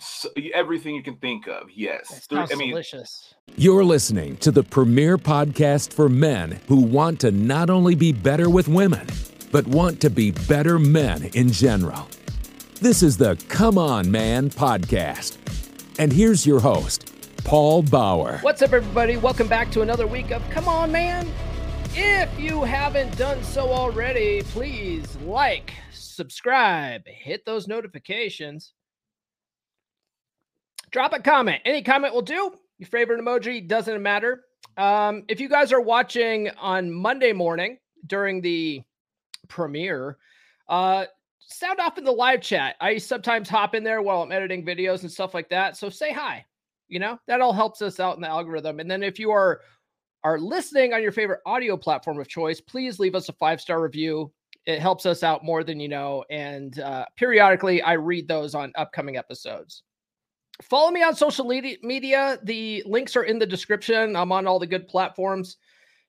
so, everything you can think of. Yes, That sounds I mean, delicious. You're listening to the premier podcast for men who want to not only be better with women, but want to be better men in general. This is the Come On Man podcast. And here's your host, Paul Bauer. What's up, everybody? Welcome back to another week of Come On Man. If you haven't done so already, please like, subscribe, hit those notifications drop a comment. Any comment will do. Your favorite emoji doesn't matter. Um, if you guys are watching on Monday morning during the premiere, uh, sound off in the live chat. I sometimes hop in there while I'm editing videos and stuff like that. So say hi. You know, that all helps us out in the algorithm. And then if you are are listening on your favorite audio platform of choice, please leave us a five star review. It helps us out more than you know. And uh, periodically, I read those on upcoming episodes. Follow me on social media. The links are in the description. I'm on all the good platforms.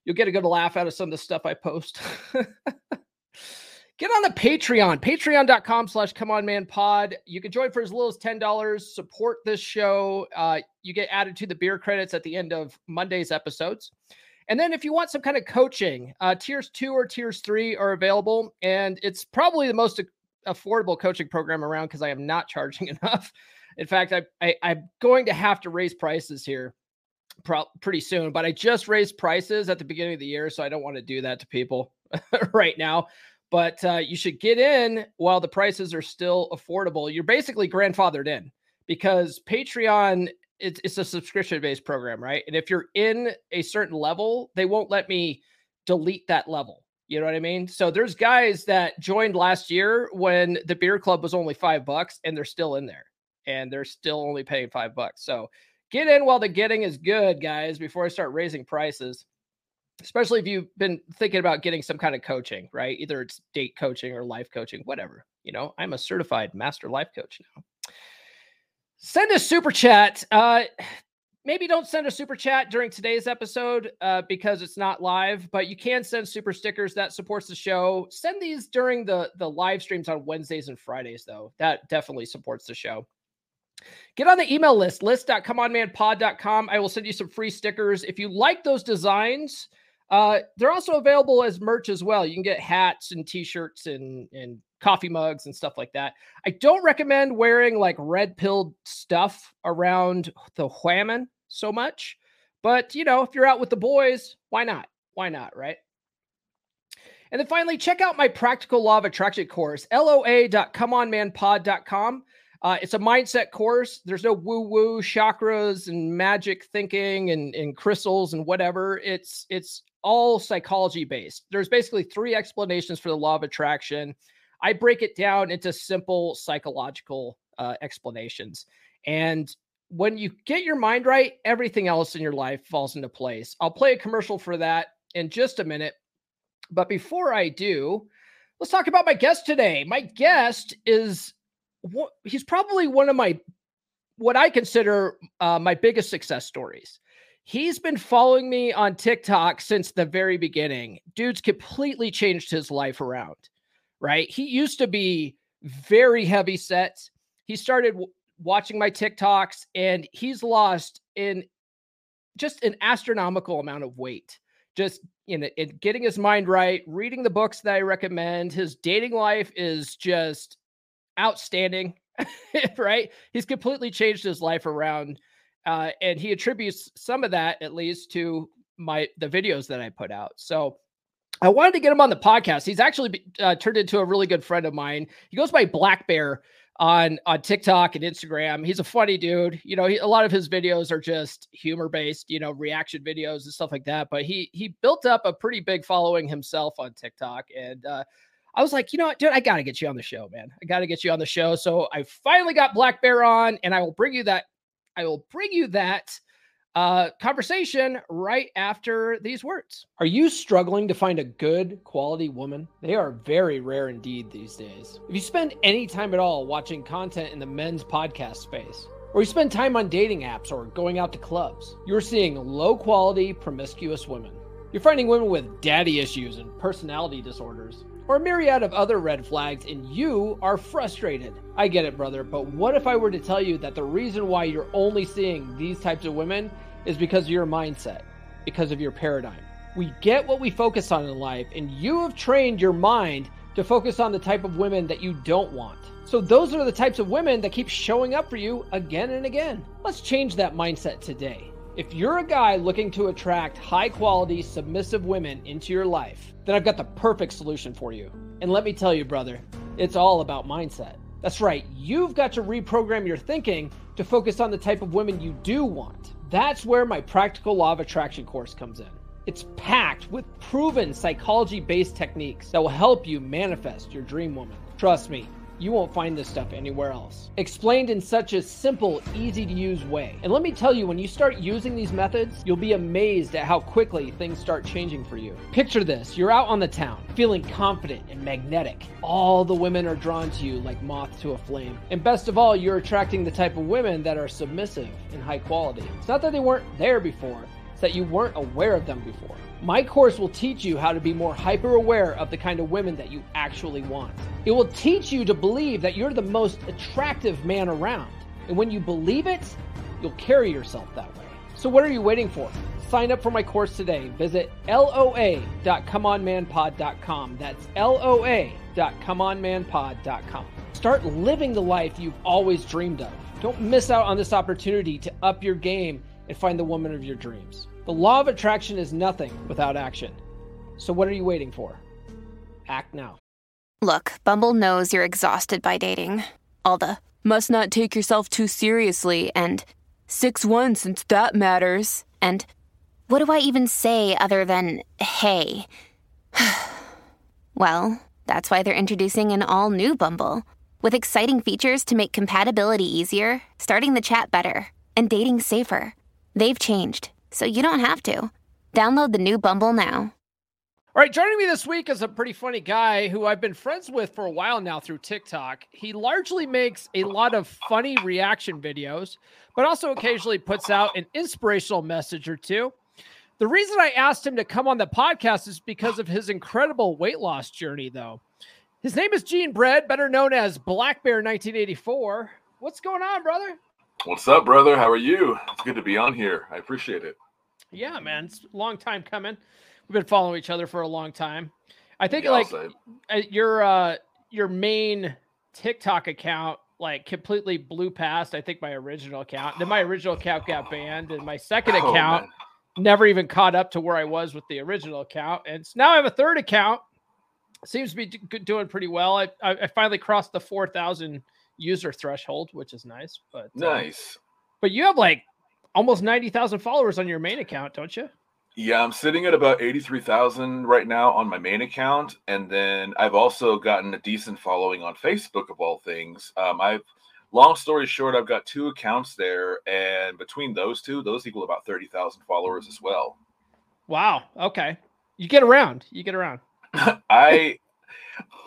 You'll get a good laugh out of some of the stuff I post. get on the Patreon, patreon.com slash come on man pod. You can join for as little as $10. Support this show. Uh, you get added to the beer credits at the end of Monday's episodes. And then if you want some kind of coaching, uh, tiers two or tiers three are available. And it's probably the most affordable coaching program around because I am not charging enough. In fact, I, I am going to have to raise prices here pro- pretty soon, but I just raised prices at the beginning of the year, so I don't want to do that to people right now. But uh, you should get in while the prices are still affordable. You're basically grandfathered in because Patreon it's, it's a subscription based program, right? And if you're in a certain level, they won't let me delete that level. You know what I mean? So there's guys that joined last year when the beer club was only five bucks and they're still in there and they're still only paying five bucks. So get in while the getting is good, guys, before I start raising prices. Especially if you've been thinking about getting some kind of coaching, right? Either it's date coaching or life coaching, whatever. You know, I'm a certified master life coach now. Send a super chat. Uh, maybe don't send a super chat during today's episode uh, because it's not live but you can send super stickers that supports the show send these during the the live streams on wednesdays and fridays though that definitely supports the show Get on the email list, list.comeonmanpod.com. I will send you some free stickers. If you like those designs, uh, they're also available as merch as well. You can get hats and t-shirts and, and coffee mugs and stuff like that. I don't recommend wearing like red pilled stuff around the whammon so much. But you know, if you're out with the boys, why not? Why not, right? And then finally, check out my practical law of attraction course, loa.comeonmanpod.com. Uh, it's a mindset course. There's no woo woo chakras and magic thinking and, and crystals and whatever. It's it's all psychology based. There's basically three explanations for the law of attraction. I break it down into simple psychological uh, explanations. And when you get your mind right, everything else in your life falls into place. I'll play a commercial for that in just a minute. But before I do, let's talk about my guest today. My guest is he's probably one of my what I consider uh, my biggest success stories. He's been following me on TikTok since the very beginning. Dude's completely changed his life around, right? He used to be very heavy set. He started w- watching my TikToks and he's lost in just an astronomical amount of weight. Just know, in getting his mind right, reading the books that I recommend. His dating life is just outstanding, right? He's completely changed his life around. Uh, and he attributes some of that at least to my the videos that I put out. So I wanted to get him on the podcast. He's actually uh, turned into a really good friend of mine. He goes by Black Bear on on TikTok and Instagram. He's a funny dude. You know, he, a lot of his videos are just humor based, you know, reaction videos and stuff like that. But he he built up a pretty big following himself on TikTok, and uh, I was like, you know what, dude, I got to get you on the show, man. I got to get you on the show. So I finally got Black Bear on, and I will bring you that. I will bring you that uh, conversation right after these words. Are you struggling to find a good quality woman? They are very rare indeed these days. If you spend any time at all watching content in the men's podcast space, or you spend time on dating apps or going out to clubs, you're seeing low quality, promiscuous women. You're finding women with daddy issues and personality disorders, or a myriad of other red flags, and you are frustrated. I get it, brother, but what if I were to tell you that the reason why you're only seeing these types of women is because of your mindset, because of your paradigm? We get what we focus on in life, and you have trained your mind to focus on the type of women that you don't want. So, those are the types of women that keep showing up for you again and again. Let's change that mindset today. If you're a guy looking to attract high quality, submissive women into your life, then I've got the perfect solution for you. And let me tell you, brother, it's all about mindset. That's right, you've got to reprogram your thinking to focus on the type of women you do want. That's where my Practical Law of Attraction course comes in. It's packed with proven psychology based techniques that will help you manifest your dream woman. Trust me, you won't find this stuff anywhere else. Explained in such a simple, easy to use way. And let me tell you, when you start using these methods, you'll be amazed at how quickly things start changing for you. Picture this you're out on the town, feeling confident and magnetic. All the women are drawn to you like moths to a flame. And best of all, you're attracting the type of women that are submissive and high quality. It's not that they weren't there before, it's that you weren't aware of them before. My course will teach you how to be more hyper aware of the kind of women that you actually want. It will teach you to believe that you're the most attractive man around. And when you believe it, you'll carry yourself that way. So, what are you waiting for? Sign up for my course today. Visit loa.comeonmanpod.com. That's loa.comeonmanpod.com. Start living the life you've always dreamed of. Don't miss out on this opportunity to up your game and find the woman of your dreams. The law of attraction is nothing without action. So, what are you waiting for? Act now. Look, Bumble knows you're exhausted by dating. All the must not take yourself too seriously and 6 1 since that matters. And what do I even say other than hey? well, that's why they're introducing an all new Bumble with exciting features to make compatibility easier, starting the chat better, and dating safer. They've changed so you don't have to. Download the new Bumble now. All right, joining me this week is a pretty funny guy who I've been friends with for a while now through TikTok. He largely makes a lot of funny reaction videos, but also occasionally puts out an inspirational message or two. The reason I asked him to come on the podcast is because of his incredible weight loss journey, though. His name is Gene Bread, better known as Black Bear 1984. What's going on, brother? What's up, brother? How are you? It's good to be on here. I appreciate it. Yeah, man. It's a long time coming. We've been following each other for a long time. I think Yeah, like uh, your uh your main TikTok account like completely blew past I think my original account. Then my original account got banned and my second Oh, account man. never even caught up to where I was with the original account. And s- now I have a third account. Seems to be doing pretty well. I I, I finally crossed the 4000 user threshold, which is nice, but uh, Nice. but you have like almost 90,000 followers on your main account, don't you? Yeah, I'm sitting at about 83,000 right now on my main account. And then I've also gotten a decent following on Facebook, of all things. Um, I've, long story short, I've got two accounts there. And between those two, those equal about 30,000 followers as well. Wow. Okay. You get around. You get around. I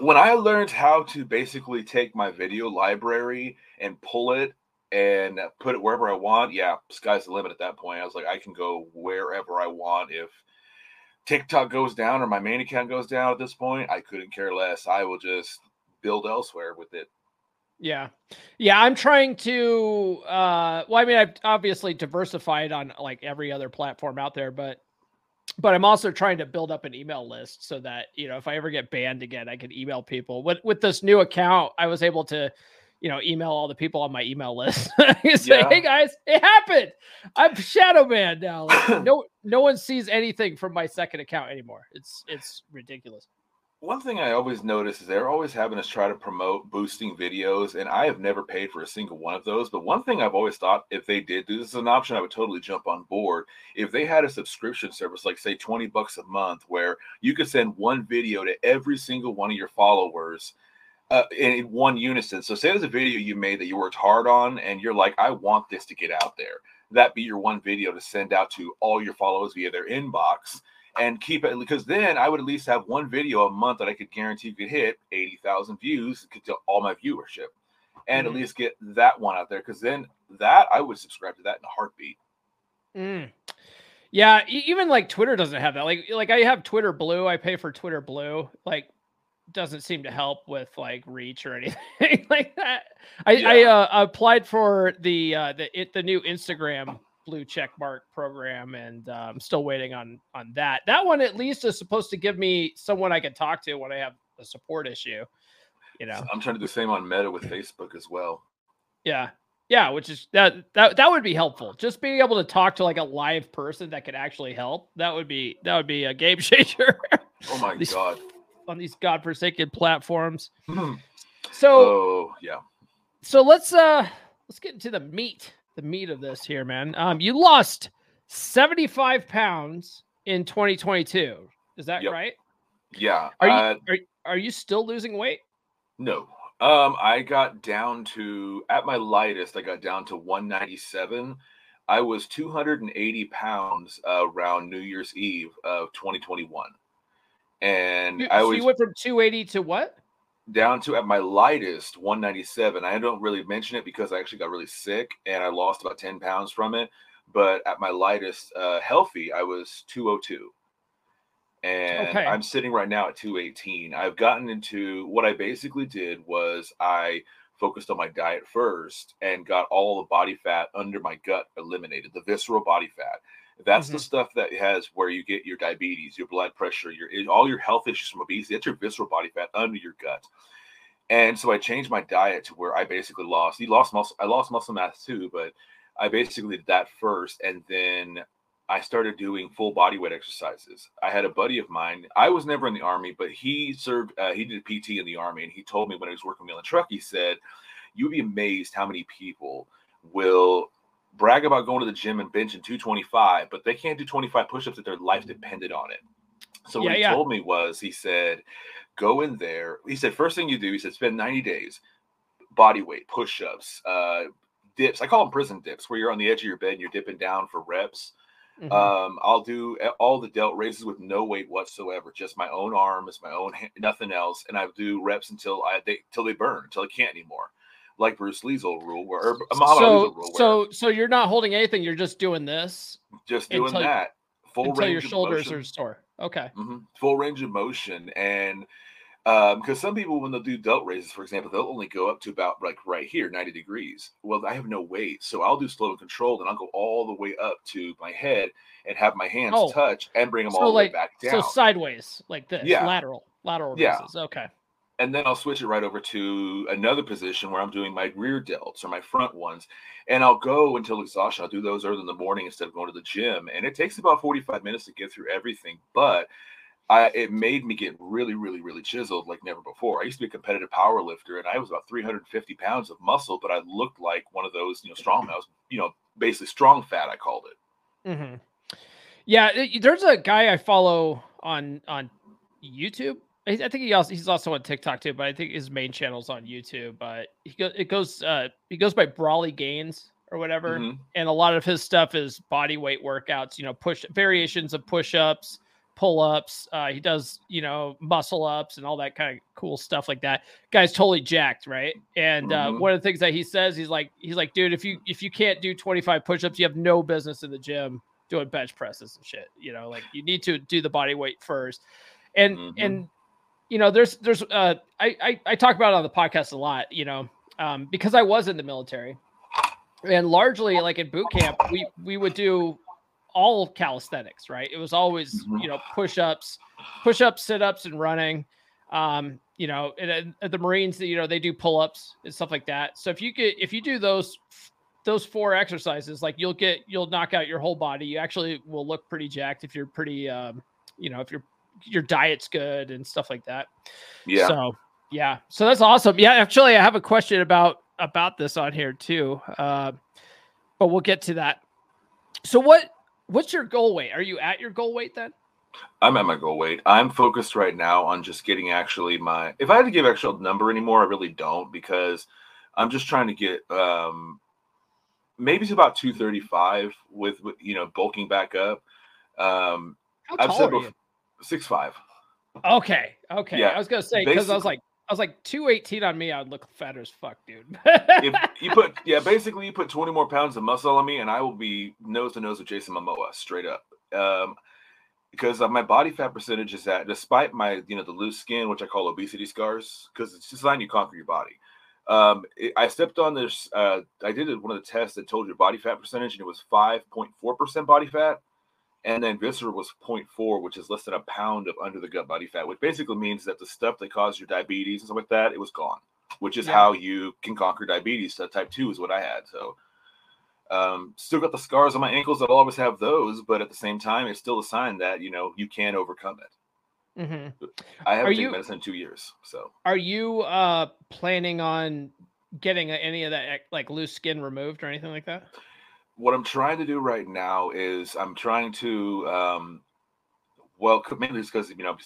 when I learned how to basically take my video library and pull it and put it wherever I want, yeah, sky's the limit at that point. I was like, I can go wherever I want. If TikTok goes down or my main account goes down at this point, I couldn't care less. I will just build elsewhere with it. Yeah. Yeah. I'm trying to, uh, well, I mean, I've obviously diversified on like every other platform out there, but, but I'm also trying to build up an email list so that, you know, if I ever get banned again, I can email people. With, with this new account, I was able to, you know, email all the people on my email list. Say, Yeah. hey guys, it happened. I'm Shadow Man now. Like, no, no one sees anything from my second account anymore. It's, it's ridiculous. One thing I always notice is they're always having us try to promote boosting videos, and I have never paid for a single one of those. But one thing I've always thought if they did do this is an option, I would totally jump on board. If they had a subscription service, like say 20 bucks a month, where you could send one video to every single one of your followers uh, in one unison. So say there's a video you made that you worked hard on, and you're like, I want this to get out there. That be your one video to send out to all your followers via their inbox and keep it because then I would at least have one video a month that I could guarantee could hit 80,000 views to all my viewership and mm-hmm. at least get that one out there because then that I would subscribe to that in a heartbeat. Mm. Yeah, even like Twitter doesn't have that. Like like I have Twitter Blue, I pay for Twitter Blue. Like doesn't seem to help with like reach or anything like that. I, yeah. I uh, applied for the uh, the it, the new Instagram blue check mark program and uh, i'm still waiting on on that. That one at least is supposed to give me someone i can talk to when i have a support issue you know? I'm trying to do the same on meta with facebook as well. Yeah. Yeah which is that that that would be helpful. Just being able to talk to like a live person that could actually help that would be that would be a game changer. Oh my these, god. on these godforsaken platforms. So oh yeah. so let's uh let's get into the meat the meat of this here, man. Um, you lost 75 pounds in 2022. Is that yep. right? Yeah. Are you uh, are, are you still losing weight? No. Um, I got down to at my lightest, I got down to 197. I was 280 pounds uh, around New Year's Eve of 2021. And so I was you went from 280 to what? Down to at my lightest 197. I don't really mention it because I actually got really sick and I lost about 10 pounds from it. But at my lightest, uh, healthy, I was 202. And okay. I'm sitting right now at 218. I've gotten into what I basically did was I focused on my diet first and got all the body fat under my gut eliminated, the visceral body fat. That's mm-hmm. the stuff that has where you get your diabetes, your blood pressure, your all your health issues from obesity. That's your visceral body fat under your gut. And so I changed my diet to where I basically lost. You lost muscle. I lost muscle mass too, but I basically did that first, and then I started doing full body weight exercises. I had a buddy of mine. I was never in the army, but he served. Uh, he did PT in the army, and he told me when he was working me on the truck. He said, "You'd be amazed how many people will brag about going to the gym and benching 225, but they can't do 25 push-ups if their life depended on it. So what yeah, he yeah. told me was he said, go in there. He said, first thing you do, he said, spend 90 days, body weight, push-ups, uh, dips. I call them prison dips, where you're on the edge of your bed and you're dipping down for reps. Mm-hmm. Um, I'll do all the delt raises with no weight whatsoever, just my own arms, my own nothing else, and I do reps until I they till they burn, until I can't anymore like Bruce Lee's old rule, where or Muhammad so, Ali's rule. so, so you're not holding anything. You're just doing this. Just doing until, that. Full range of motion until your shoulders are sore. Okay. Mm-hmm. Full range of motion, and um, because some people, when they'll do delt raises, for example, they'll only go up to about like right here, 90 degrees. Well, I have no weight, so I'll do slow and controlled, and I'll go all the way up to my head and have my hands oh. touch and bring them so all the way back down. So sideways, like this. Yeah. Lateral. Lateral yeah. raises. Okay and then I'll switch it right over to another position where I'm doing my rear delts or my front ones. And I'll go until exhaustion. I'll do those early in the morning instead of going to the gym. And it takes about 45 minutes to get through everything. But I, it made me get really, really, really chiseled like never before. I used to be a competitive power lifter and I was about 350 pounds of muscle, but I looked like one of those, you know, strong, I was, you know, basically strong fat, I called it. Mm-hmm. Yeah. There's a guy I follow on, on YouTube I think he also he's also on TikTok too, but I think his main channel's on YouTube. But he go, it goes uh he goes by Brawley Gains or whatever, mm-hmm. and a lot of his stuff is body weight workouts. You know, push variations of push ups, pull ups. Uh, he does you know muscle ups and all that kind of cool stuff like that. Guy's totally jacked, right? And uh, mm-hmm. one of the things that he says, he's like he's like, dude, if you if you can't do twenty five push ups, you have no business in the gym doing bench presses and shit. You know, like you need to do the body weight first. And mm-hmm. and you know, there's there's uh I, I I talk about it on the podcast a lot, you know, um, because I was in the military. And largely like in boot camp, we we would do all calisthenics, right? It was always, mm-hmm. you know, push-ups, push-ups, sit-ups, and running. Um, you know, and, the Marines, you know, they do pull-ups and stuff like that. So if you get if you do those those four exercises, like you'll get you'll knock out your whole body. You actually will look pretty jacked if you're pretty um, you know, if you're your diet's good and stuff like that. Yeah. So yeah, so that's awesome. Yeah, actually, I have a question about about this on here too, uh, but we'll get to that. So what what's your goal weight? Are you at your goal weight then? I'm at my goal weight. I'm focused right now on just getting actually my. If I had to give actual number anymore, I really don't because I'm just trying to get um maybe it's about 235 with, with you know bulking back up. Um, How I've tall said before, six five. Okay, okay. Yeah, I was gonna say because I was like, I was like two eighteen on me. I would look fatter as fuck, dude. if you put yeah, basically you put 20 more pounds of muscle on me, and I will be nose to nose with Jason Momoa straight up. Um, because my body fat percentage is at, despite my you know the loose skin, which I call obesity scars, because it's just designed you conquer your body. Um, it, I stepped on this. Uh, I did one of the tests that told your body fat percentage, and it was 5.4 percent body fat, and then visceral was 0.4, which is less than a pound of under the gut body fat, which basically means that the stuff that caused your diabetes and stuff like that, it was gone. Which is Yeah. how you can conquer diabetes. So type two is what I had. So um, still got the scars on my ankles. I'll always have those, but at the same time, it's still a sign that you know you can overcome it. Mhm. I haven't Are taken you- medicine in two years, so Are you uh planning on getting any of that like loose skin removed or anything like that? What I'm trying to do right now is I'm trying to, um, well, mainly it's because you know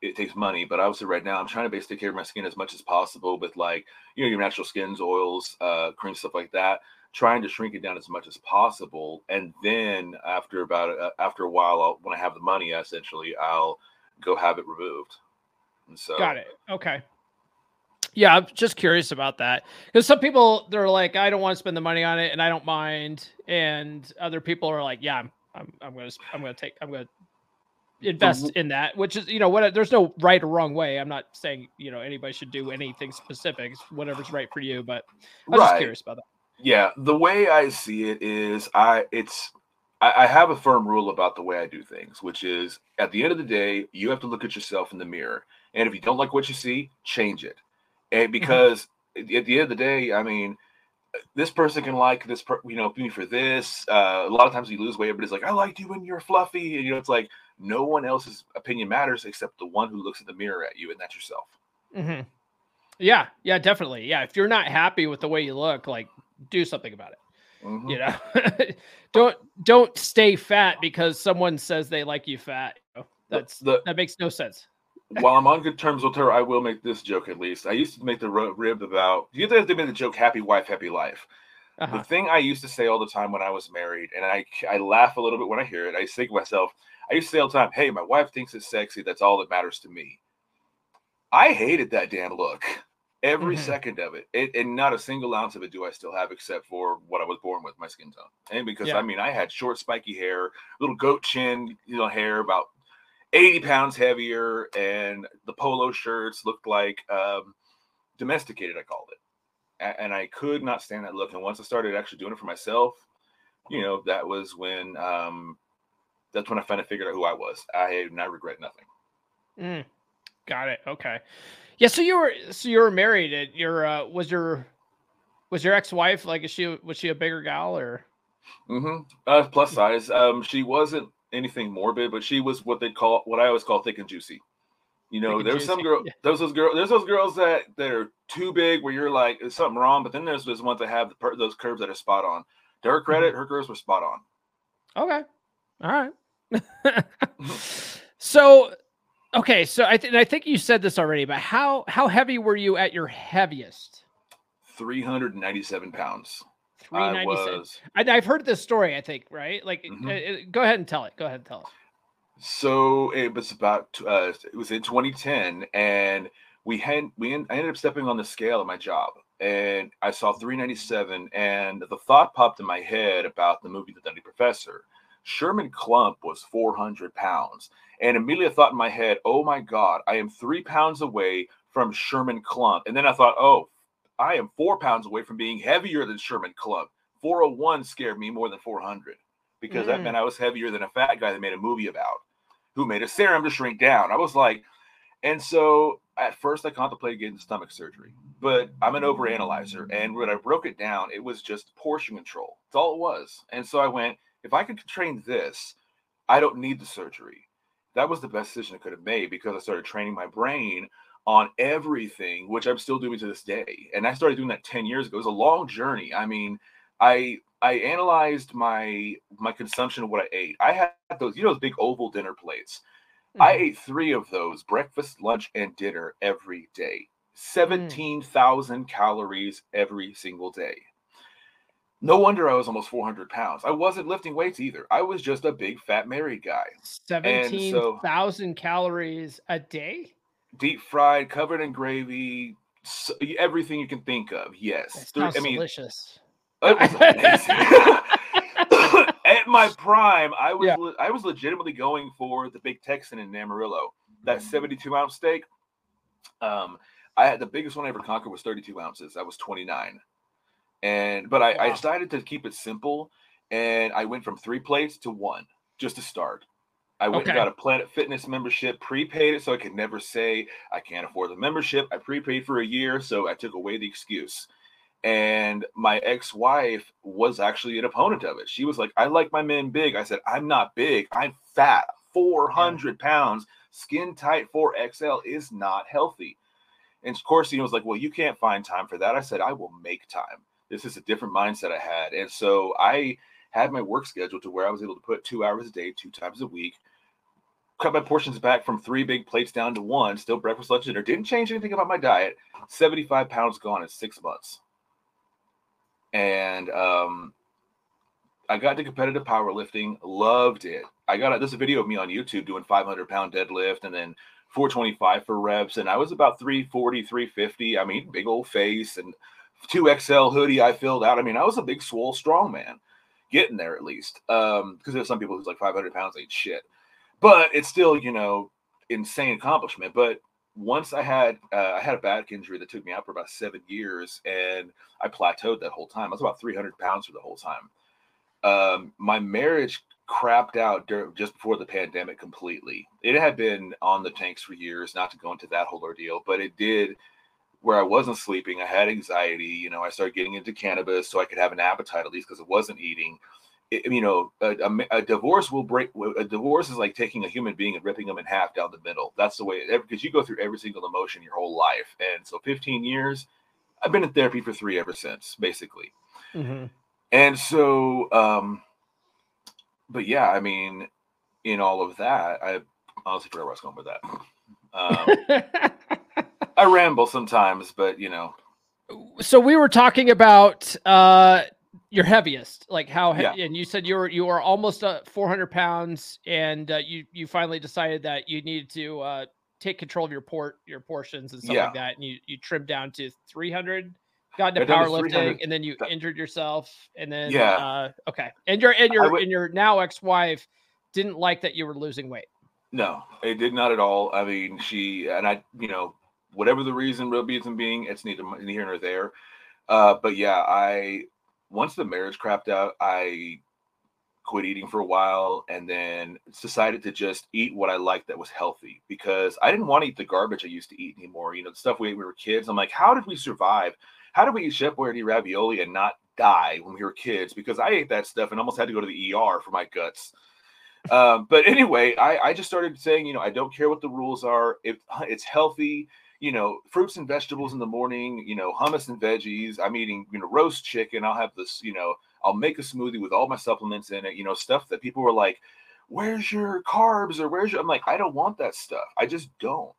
it takes money, but obviously right now I'm trying to basically care my skin as much as possible with like you know your natural skins, oils, uh, cream, stuff like that. Trying to shrink it down as much as possible, and then after about uh, after a while, I'll, when I have the money, essentially, I'll go have it removed. And so, Got it. Okay. Yeah, I'm just curious about that because some people they're like, I don't want to spend the money on it, and I don't mind, and other people are like, Yeah, I'm, I'm, I'm gonna, I'm gonna take, I'm gonna invest mm-hmm. in that, which is, you know, what? There's no right or wrong way. I'm not saying, you know, anybody should do anything specific. It's whatever's right for you, but I'm just curious about that. Yeah, the way I see it is I it's I, I have a firm rule about the way I do things, which is at the end of the day, you have to look at yourself in the mirror. And if you don't like what you see, change it. And because at the at the end of the day, I mean, this person can like this, per, you know, me for this. Uh, a lot of times you lose weight, everybody's like, I liked you when you're fluffy. And, you know, it's like no one else's opinion matters except the one who looks in the mirror at you, and that's yourself. hmm Yeah, yeah, definitely. Yeah, if you're not happy with the way you look, like do something about it. Mhm. You know, don't don't stay fat because someone says they like you fat. Know? The- That's the, that makes no sense. While I'm on good terms with her, I will make this joke at least. I used to make the rib about. You guys did make the joke "Happy Wife, Happy Life." Uh-huh. The thing I used to say all the time when I was married, and I I laugh a little bit when I hear it. I think to myself, I used to say all the time, "Hey, my wife thinks it's sexy. That's all that matters to me." I hated that damn look. Every Mhm. second of it. it, and not a single ounce of it do I still have, except for what I was born with, my skin tone. And because Yeah. I mean, I had short, spiky hair, little goat chin, you know, hair, about 80 pounds heavier, and the polo shirts looked like um, domesticated, I called it. And I could not stand that look. And once I started actually doing it for myself, you know, that was when um, that's when I finally figured out who I was. I and I regret nothing. Mm, got it. Okay. Yeah. So you were so you were married. And your uh, was your was your ex wife like is she was she a bigger gal or? Mm-hmm. Uh, plus size. Um, she wasn't anything morbid, but she was what they call what I always call thick and juicy. You know, there's some girl, yeah. there's those girls, there's those girls that that are too big where you're like, there's something wrong. But then there's those ones that have the, per- those curves that are spot on. To her Mm-hmm. credit, her curves were spot on. Okay. All right. so, okay. So I think I think you said this already, but how how heavy were you at your heaviest? 397 pounds. Three I was, I, I've heard this story. I think right. Like, Mhm. uh, uh, go ahead and tell it. Go ahead and tell it. So it was about uh, it was in 2010, and we had we en- I ended up stepping on the scale at my job, and I saw 397, and the thought popped in my head about the movie The Nutty Professor. Sherman Klump was 400 pounds, and immediately I thought in my head, "Oh my God, I am three pounds away from Sherman Klump," and then I thought, "Oh, I am four pounds away from being heavier than Sherman Klump." 401 scared me more than 400 because that Mm. meant I was heavier than a fat guy that made a movie about who made a serum to shrink down. I was like, and so at first I contemplated getting stomach surgery, but I'm an overanalyzer. And when I broke it down, it was just portion control. That's all it was. And so I went, if I could train this, I don't need the surgery. that was the best decision I could have made because I started training my brain on everything, which I'm still doing to this day. And I started doing that 10 years ago. It was a long journey. I mean, I I analyzed my my consumption of what I ate. I had those, you know, those big oval dinner plates. Mm-hmm. I ate three of those breakfast, lunch, and dinner every day. Mm. 17,000 mm. calories every single day. No wonder I was almost 400 pounds. I wasn't lifting weights either. I was just a big fat married guy. 17,000 so, calories a day? Deep fried, covered in gravy, so, everything you can think of. Yes. That I mean, delicious. It was amazing. At my prime, I was yeah. I was legitimately going for the big Texan in Amarillo. That 72 ounce steak. Um, I had the biggest one I ever conquered was 32 ounces. I was 29. And but I, wow. I decided to keep it simple and I went from three plates to one just to start. I went okay. and got a Planet Fitness membership, prepaid it so I could never say I can't afford the membership. I prepaid for a year, so I took away the excuse. And my ex-wife was actually an opponent of it. She was like, I like my men big. I said, I'm not big, I'm fat, 400 pounds, skin tight 4XL is not healthy. And of course, he was like, Well, you can't find time for that. I said, I will make time. This is a different mindset I had. And so I had my work schedule to where I was able to put two hours a day, two times a week, cut my portions back from three big plates down to one, still breakfast, lunch, dinner. Didn't change anything about my diet. 75 pounds gone in six months. And um, I got to competitive powerlifting, loved it. I got a, this video of me on YouTube doing 500 pound deadlift and then 425 for reps. And I was about 340, 350. I mean, big old face and 2XL hoodie I filled out. I mean, I was a big, swole, strong man, getting there at least. Um, because there's some people who's like 500 pounds ain't shit, but it's still, you know, insane accomplishment. But once I had uh, I had a back injury that took me out for about seven years, and I plateaued that whole time. I was about 300 pounds for the whole time. Um, my marriage crapped out dur- just before the pandemic completely. It had been on the tanks for years, not to go into that whole ordeal, but it did where I wasn't sleeping. I had anxiety. You know, I started getting into cannabis so I could have an appetite at least because I wasn't eating. You know, a, a, a, divorce will break. A divorce is like taking a human being and ripping them in half down the middle. That's the way, because you go through every single emotion your whole life. And so, 15 years, I've been in therapy for three ever since, basically. Mm-hmm. And so, um, but yeah, I mean, in all of that, I honestly forgot where I was going with that. Um, I ramble sometimes, but you know. So we were talking about uh your heaviest, like how, he- yeah. and you said you were you were almost uh, 400 pounds, and uh, you you finally decided that you needed to uh, take control of your port your portions and stuff yeah. like that, and you you trimmed down to 300. Got into powerlifting, and then you injured yourself, and then yeah, uh, okay, and your and your would, and your now ex wife didn't like that you were losing weight. No, it did not at all. I mean, she and I, you know, whatever the reason, real reason being, it's neither here nor there. Uh, but yeah, I once the marriage crapped out, I quit eating for a while and then decided to just eat what I liked that was healthy because I didn't want to eat the garbage I used to eat anymore. You know, the stuff we ate when we were kids. I'm like, how did we survive? How did we eat Chef Boyardee ravioli and not die when we were kids? Because I ate that stuff and almost had to go to the ER for my guts. Um, but anyway, I, I just started saying, you know, I don't care what the rules are. If it's healthy, you know, fruits and vegetables in the morning, you know, hummus and veggies. I'm eating, you know, roast chicken. I'll have this, you know, I'll make a smoothie with all my supplements in it, you know, stuff that people were like, where's your carbs or where's your, I'm like, I don't want that stuff. I just don't.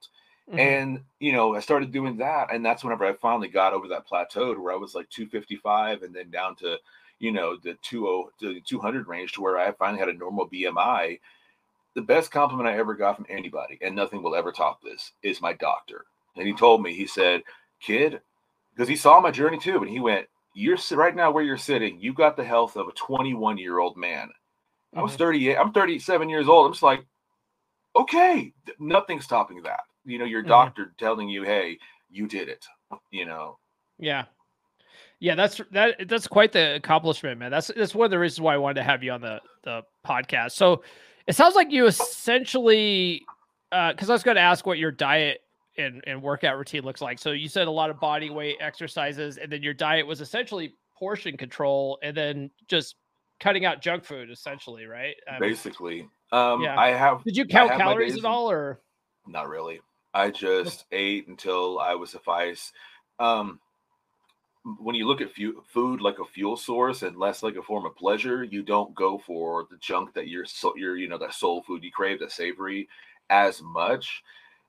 Mm-hmm. And, you know, I started doing that. And that's whenever I finally got over that plateau to where I was like 255 and then down to, you know, the 20, the 200 range to where I finally had a normal BMI. The best compliment I ever got from anybody, and nothing will ever top this, is my doctor and he told me, he said, kid, because he saw my journey too. And he went, You're right now where you're sitting, You've got the health of a 21 year old man. Mm-hmm. I was mm-hmm. 38, I'm 37 years old. I'm just like, okay, nothing's stopping that. You know, your mm-hmm. doctor telling you, hey, you did it, you know. Yeah. Yeah, that's that that's quite the accomplishment, man. That's that's one of the reasons why I wanted to have you on the the podcast. So it sounds like you essentially uh because I was going to ask what your diet and, and workout routine looks like. So you said a lot of body weight exercises, and then your diet was essentially portion control, and then just cutting out junk food, essentially, right? Basically, Um, Yeah. I have. Did you count calories at all, or Not really. I just ate until I was suffice. Um, when you look at fu- food like a fuel source and less like a form of pleasure, you don't go for the junk that you're so you're you know that soul food you crave, that savory, as much.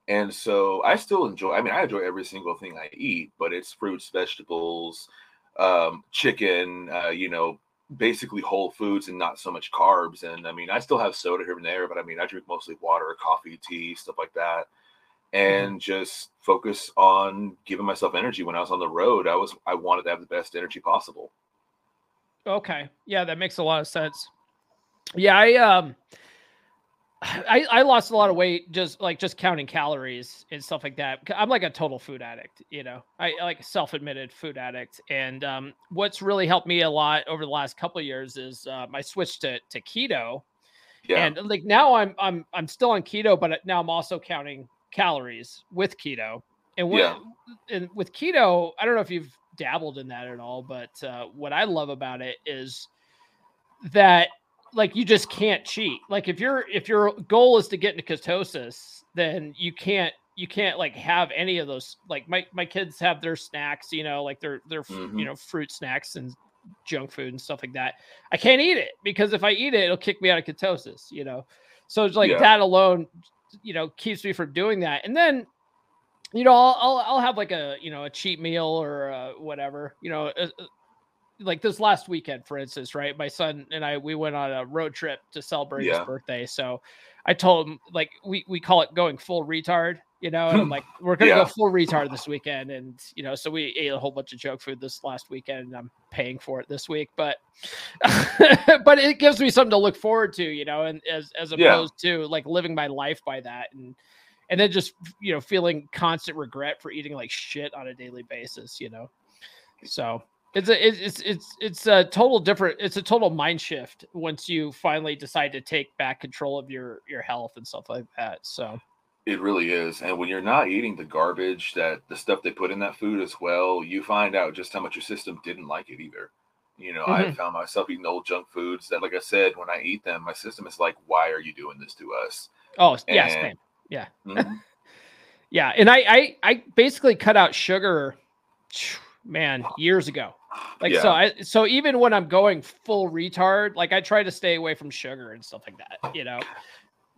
And so I still enjoy. I mean, I enjoy every single thing I eat, but it's fruits, vegetables, um, chicken. Uh, you know, basically whole foods and not so much carbs. And I mean, I still have soda here and there, but I mean, I drink mostly water, coffee, tea, stuff like that and just focus on giving myself energy when I was on the road. I was I wanted to have the best energy possible. Okay. Yeah, that makes a lot of sense. Yeah, I um I I lost a lot of weight just like just counting calories and stuff like that. I'm like a total food addict, you know. I like a self-admitted food addict. And um what's really helped me a lot over the last couple of years is um I switched to to keto. Yeah. And like now I'm I'm I'm still on keto, but now I'm also counting calories with keto. And what Yeah. and with keto, I don't know if you've dabbled in that at all, but uh, what I love about it is that like you just can't cheat. Like if your if your goal is to get into ketosis, then you can't you can't like have any of those. Like my my kids have their snacks, you know, like their their f- you know fruit snacks and junk food and stuff like that. I can't eat it because if I eat it, it'll kick me out of ketosis, you know. So it's like Yeah. that alone, you know, keeps me from doing that. And then you know, I'll, I'll I'll have like a you know a cheat meal or uh, whatever. You know, uh, like this last weekend, for instance, right? My son and I we went on a road trip to celebrate Yeah. his birthday. So I told him like we we call it going full retard. You know, and I'm like, we're gonna Yeah. go full retard this weekend, and you know, so we ate a whole bunch of junk food this last weekend, and I'm paying for it this week, but but it gives me something to look forward to, you know, and as as Yeah. opposed to like living my life by that, and and then just you know feeling constant regret for eating like shit on a daily basis, you know. So it's a it's it's it's a total different. It's a total mind shift once you finally decide to take back control of your your health and stuff like that. So It really is. And when you're not eating the garbage that the stuff they put in that food as well, you find out just how much your system didn't like it either. You know, I Mhm. found myself eating old junk foods that, like I said, when I eat them, my system is like, why are you doing this to us? oh yeah, same. Yeah. Mhm. Yeah, and I I I basically cut out sugar, man, years ago. Like so, I so even when I'm going full retard, like I try to stay away from sugar and stuff like that. You know,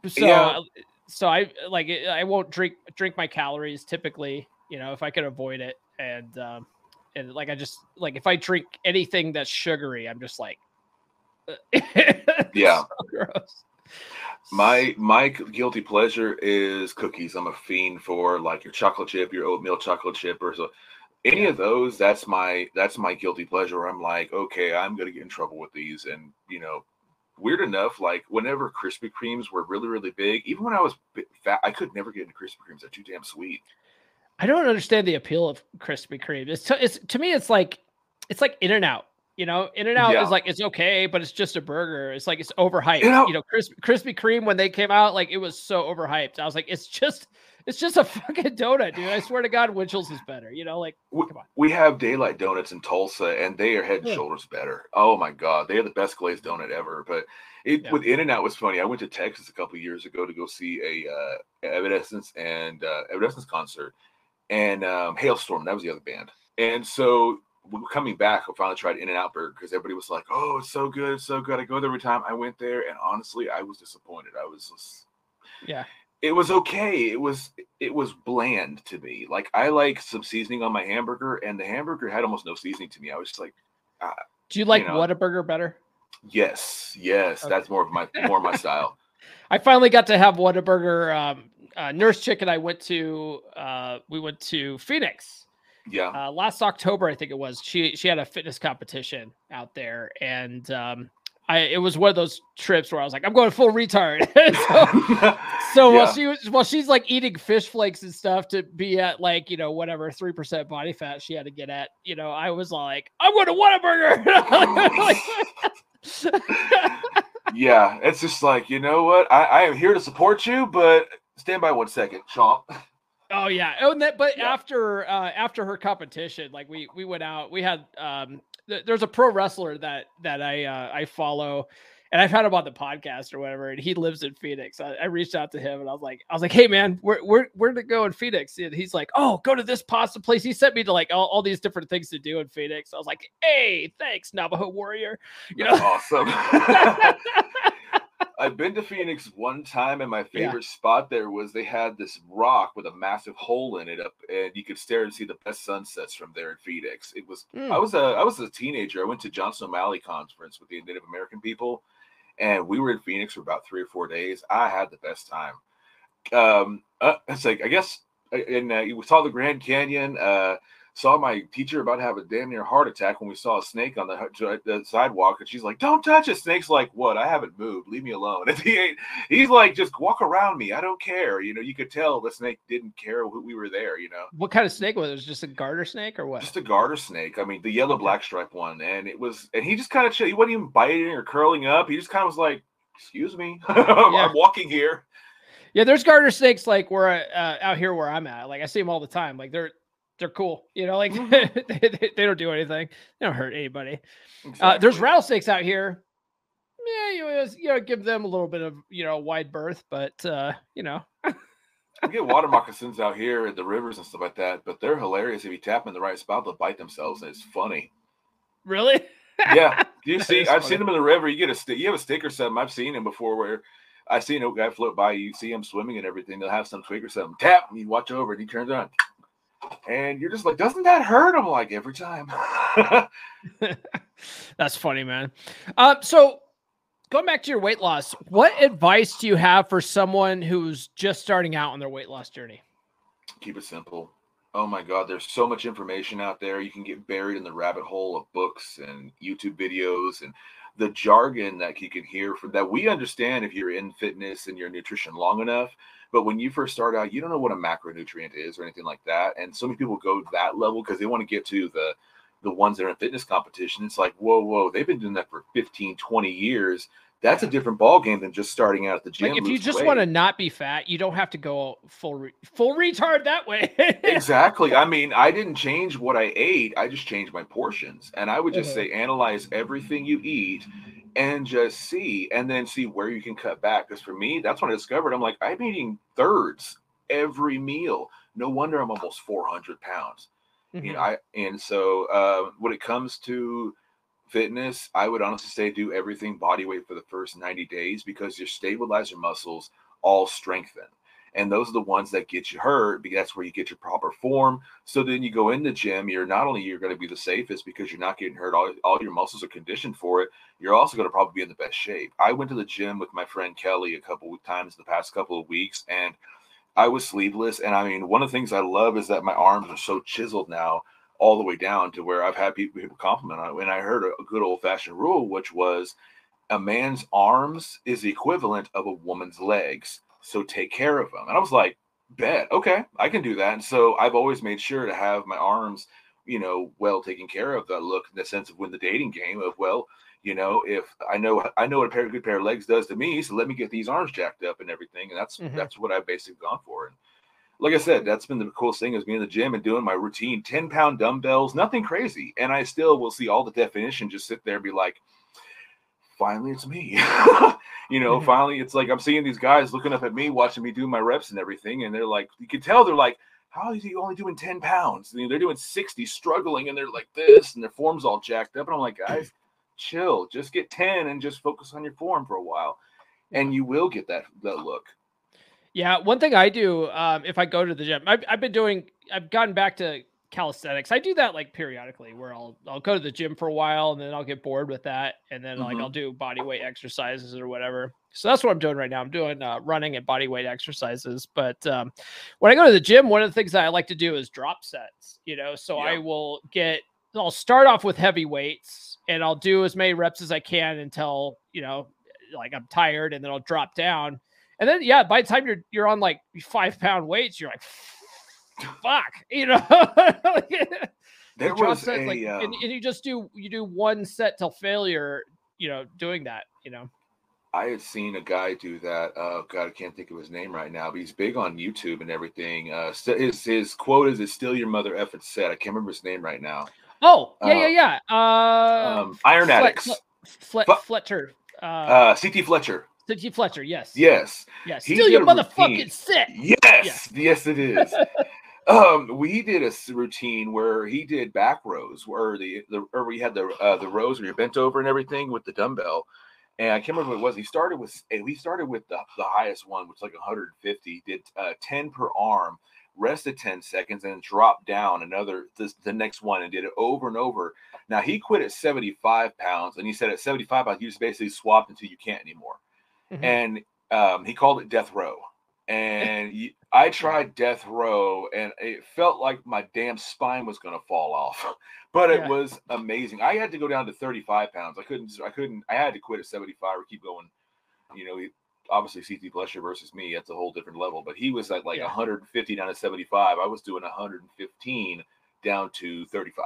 so Yeah. so I like I won't drink drink my calories typically. You know, if I can avoid it, and um and like I just like if I drink anything that's sugary, I'm just like, Yeah. so gross. My my guilty pleasure is cookies. I'm a fiend for like your chocolate chip, your oatmeal chocolate chip, or so any Yeah. of those. That's my that's my guilty pleasure. I'm like, okay, I'm gonna get in trouble with these, and you know, weird enough, like whenever Krispy Kremes were really really big, even when I was fat, I could never get into Krispy Kremes. They're too damn sweet. I don't understand the appeal of Krispy Kreme. It's to, it's to me, it's like it's like In-N-Out. You know, In-N-Out Yeah. is like it's okay, but it's just a burger. It's like it's overhyped. In-N-Out- You know, Kris, Krispy Kreme when they came out, like it was so overhyped. I was like, it's just it's just a fucking donut, dude. I swear to God, Winchell's is better. You know, like We, Come on. we have Daylight Donuts in Tulsa, and they are head and Yeah. shoulders better. Oh my god, they are the best glazed donut ever. But it Yeah. with In-N-Out was funny. I went to Texas a couple years ago to go see a uh, Evanescence and uh, Evanescence concert, and um, Halestorm. That was the other band. And so coming back, I finally tried In-N-Out Burger because everybody was like, "Oh, it's so good, it's so good." I go there every time. I went there, and honestly, I was disappointed. I was just yeah, it was okay. It was it was bland to me. Like I like some seasoning on my hamburger, and the hamburger had almost no seasoning to me. I was just like, do you like know. Whataburger better? yes, yes, Okay. that's more of my more of my style. I finally got to have Whataburger. Um, uh, Nurse Chick and I went to uh, we went to Phoenix Yeah, uh, last October, I think it was. She she had a fitness competition out there, and um, I it was one of those trips where I was like, I'm going full retard. so so while she was while she's like eating fish flakes and stuff to be at like you know whatever three percent body fat she had to get at, you know, I was like, I'm going to Whataburger. yeah. It's just like you know what? I, I am here to support you, but stand by one second, chomp. Oh yeah. Oh, and that, but Yeah. after uh after her competition, like we we went out. We had um there's a pro wrestler that that I uh I follow and I've had him on the podcast or whatever, and he lives in Phoenix. I, I, reached out to him and I was like, I was like, hey man, where where where to go in Phoenix? And he's like, oh, go to this pasta place. He sent me to like all, all these different things to do in Phoenix. I was like, hey, thanks, Navajo warrior. You know, awesome. I've been to Phoenix one time, and my favorite yeah. spot there was they had this rock with a massive hole in it up, and you could stare and see the best sunsets from there in Phoenix. It was mm. I was a I was a teenager. I went to Johnson O'Malley conference with the Native American people, and we were in Phoenix for about three or four days. I had the best time. Um, uh, it's like I guess, and uh, we saw the Grand Canyon. Uh, saw my teacher about to have a damn near heart attack when we saw a snake on the, the sidewalk, and she's like, "Don't touch it." Snake's like, "What? I haven't moved. Leave me alone." And he he's like, "Just walk around me. I don't care." You know, you could tell the snake didn't care who we were there. You know, what kind of snake was it? Was just a garter snake or what? Just a garter snake. I mean, the yellow black stripe one, and it was, and he just kind of he wasn't even biting or curling up. He just kind of was like, "Excuse me, I'm, yeah. I'm walking here." Yeah, there's garter snakes like where uh, out here where I'm at. Like I see them all the time. Like they're they're cool. You know, like mm-hmm. they, they, don't do anything. They don't hurt anybody. Exactly. Uh, there's rattlesnakes out here. Yeah, you, you know, give them a little bit of you know wide berth, but uh, you know. we get water moccasins out here at the rivers and stuff like that, but they're hilarious. If you tap them in the right spot, they'll bite themselves, and it's funny. Really? yeah. Do you see? I've funny. seen them in the river. You get a stick. You have a stick or something. I've seen them before where I've seen a guy float by. You see him swimming and everything. They'll have some twig or something. Tap. And you watch over, and he turns around and you're just like, doesn't that hurt? I'm like, every time. That's funny, man. Uh, so going back to your weight loss, what advice do you have for someone who's just starting out on their weight loss journey? Keep it simple. Oh my God, there's so much information out there. You can get buried in the rabbit hole of books and YouTube videos and the jargon that you can hear from that we understand if you're in fitness and your nutrition long enough but when you first start out, you don't know what a macronutrient is or anything like that. And so many people go that level because they want to get to the the ones that are in fitness competition. It's like, whoa, whoa, they've been doing that for 15, 20 years. That's a different ball game than just starting out at the gym. Like if you just want to not be fat, you don't have to go full re- full retard that way. exactly. I mean, I didn't change what I ate. I just changed my portions. And I would just mm-hmm. say analyze everything you eat and just see and then see where you can cut back. Because for me, that's when I discovered I'm like, I'm eating thirds every meal. No wonder I'm almost 400 pounds. Mm-hmm. You know, I and so uh, when it comes to fitness, I would honestly say do everything body weight for the first 90 days because your stabilizer muscles all strengthen and those are the ones that get you hurt because that's where you get your proper form. So then you go in the gym you're not only you're going to be the safest because you're not getting hurt all, all your muscles are conditioned for it you're also going to probably be in the best shape. I went to the gym with my friend kelly a couple of times the past couple of weeks and i was sleeveless and i mean one of the things i love is that my arms are so chiseled now all the way down to where i've had people, people compliment on it. And i heard a good old-fashioned rule which was a man's arms is the equivalent of a woman's legs so take care of them. And I was like, bet, okay, I can do that. And so I've always made sure to have my arms, you know, well taken care of. That look in the sense of when the dating game of well, you know, if I know I know what a pair of good pair of legs does to me, so let me get these arms jacked up and everything. And that's mm-hmm. that's what I've basically gone for. And like I said, that's been the coolest thing is being in the gym and doing my routine, 10 pound dumbbells, nothing crazy. And I still will see all the definition, just sit there and be like, finally it's me. you know, mm-hmm. finally it's like I'm seeing these guys looking up at me, watching me do my reps and everything, and they're like, you can tell they're like, how is he only doing 10 pounds? Know, they're doing 60, struggling, and they're like this, and their form's all jacked up. And I'm like, guys, chill, just get 10 and just focus on your form for a while. And you will get that that look. Yeah, one thing I do um, if I go to the gym, I've, I've been doing, I've gotten back to calisthenics. I do that like periodically where I'll I'll go to the gym for a while and then I'll get bored with that and then mm-hmm. like I'll do body weight exercises or whatever. So that's what I'm doing right now. I'm doing uh, running and body weight exercises. But um, when I go to the gym, one of the things that I like to do is drop sets. You know, so I will get I'll start off with heavy weights and I'll do as many reps as I can until you know like I'm tired and then I'll drop down. And then yeah, by the time you're you're on like five pound weights, you're like fuck, you know. there was set, a, like, um... and, and you just do you do one set till failure, you know, doing that, you know. I had seen a guy do that. Oh God, I can't think of his name right now, but he's big on YouTube and everything. Uh, his his quote is "It's still your mother effing said." I can't remember his name right now. Oh yeah, uh, yeah, yeah. Uh, um, Iron Addicts. Flet, Flet, Fletcher. Uh, Uh, CT Fletcher. CT Fletcher. Yes. Yes. Yes. Steal your motherfucking set. Yes, yes, it is. um, we did a routine where he did back rows, where the the or we had the uh, the rows where you're bent over and everything with the dumbbell. And I can't remember what it was. He started with we started with the, the highest one, which is like 150. Did uh, 10 per arm, rested 10 seconds, and dropped down another this, the next one and did it over and over. Now he quit at 75 pounds, and he said at 75 pounds, you just basically swapped until you can't anymore Mhm. and um, he called it death row. And you, I tried death row, and it felt like my damn spine was going to fall off. But it Yeah. was amazing. I had to go down to 35 pounds. I couldn't. I couldn't. I had to quit at 75 or keep going. You know, obviously CT Fletcher versus me. That's a whole different level. But he was at like Yeah. 150 down to 75. I was doing 115 down to 35.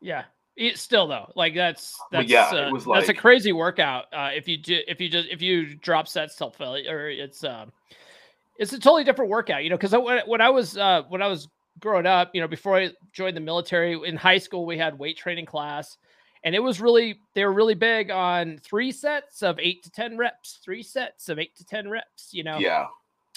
Yeah. It, still though, like that's But that's yeah, it uh, was that's a crazy workout. Uh, if you do, if you just if you drop sets till failure, it's um, it's a totally different workout. You know, because when, when I was uh when I was growing up, you know, before I joined the military in high school, we had weight training class, and it was really they were really big on three sets of eight to ten reps, three sets of eight to ten reps. You know, Yeah.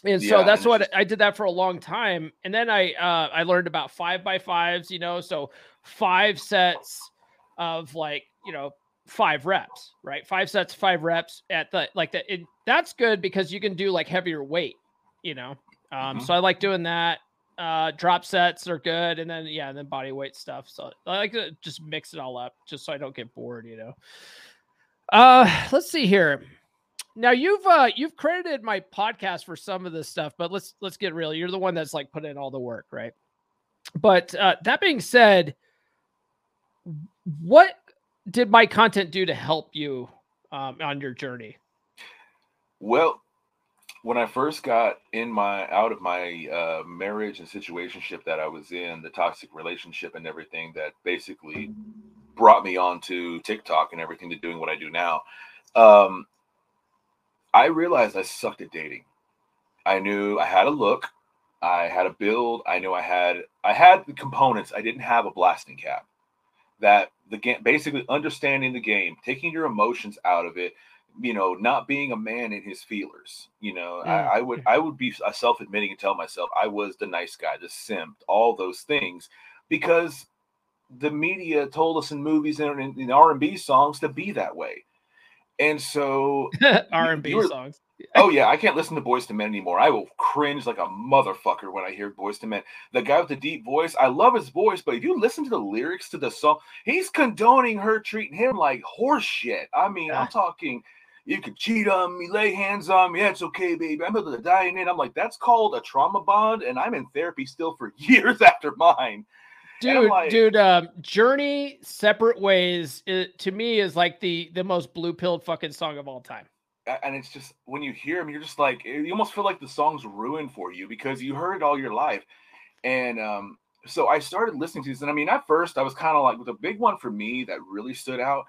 and Yeah, so and that's it's what I did that for a long time. And then I uh I learned about five by fives, you know, so five sets of like, you know, five reps, right? Five sets, five reps at the like that. That's good because you can do like heavier weight, you know. Um, Mhm. so I like doing that. Uh, drop sets are good, and then yeah, and then body weight stuff. So I like to just mix it all up, just so I don't get bored, you know. Uh, let's see here. Now you've uh you've credited my podcast for some of this stuff, but let's let's get real. You're the one that's like put in all the work, right? But uh that being said, what did my content do to help you um on your journey? Well, when I first got in my out of my uh, marriage and situationship that I was in, the toxic relationship and everything that basically brought me onto TikTok and everything to doing what I do now, um, I realized I sucked at dating. I knew I had a look, I had a build, I knew I had I had the components. I didn't have a blasting cap. That the game, basically understanding the game, taking your emotions out of it, you know, not being a man in his feelers. You know. I, I would I would be uh, self admitting and tell myself I was the nice guy, the simp, all those things, because the media told us in movies and in, in R and B songs to be that way. And so, R and B songs. oh yeah, I can't listen to Boyz II Men anymore. I will cringe like a motherfucker when I hear Boyz II Men. The guy with the deep voice, I love his voice, but if you listen to the lyrics to the song, he's condoning her treating him like horse shit. I mean, Yeah. I'm talking. You can cheat on me, lay hands on me. That's okay, baby. I'm able to die in. I'm like, that's called a trauma bond, and I'm in therapy still for years after mine. Dude, like- dude, um, Journey Separate Ways it, to me is like the the most blue pilled fucking song of all time. And it's just when you hear them, you're just like you almost feel like the song's ruined for you because you heard it all your life. And um, so I started listening to this, and I mean, at first I was kind of like the big one for me that really stood out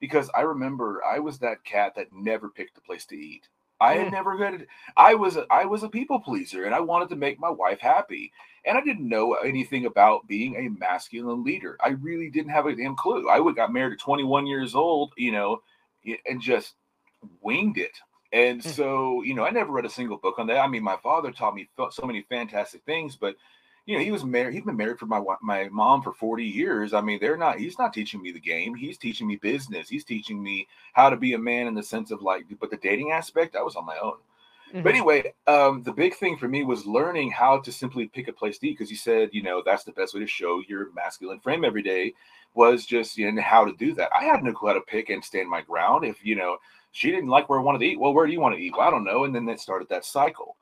because I remember I was that cat that never picked a place to eat. I had Mm. never good. I was a, I was a people pleaser, and I wanted to make my wife happy. And I didn't know anything about being a masculine leader. I really didn't have a damn clue. I would got married at 21 years old, you know, and just winged it. And Mm. so, you know, I never read a single book on that. I mean, my father taught me so many fantastic things, but you know, he was married. He's been married for my my mom for 40 years. I mean, they're not. He's not teaching me the game. He's teaching me business. He's teaching me how to be a man in the sense of like, but the dating aspect, I was on my own. Mhm. But anyway, um, the big thing for me was learning how to simply pick a place to eat because you said, you know, that's the best way to show your masculine frame every day was just you know how to do that. I had no clue how to pick and stand my ground. If you know she didn't like where I wanted to eat, well, where do you want to eat? Well, I don't know. And then that started that cycle.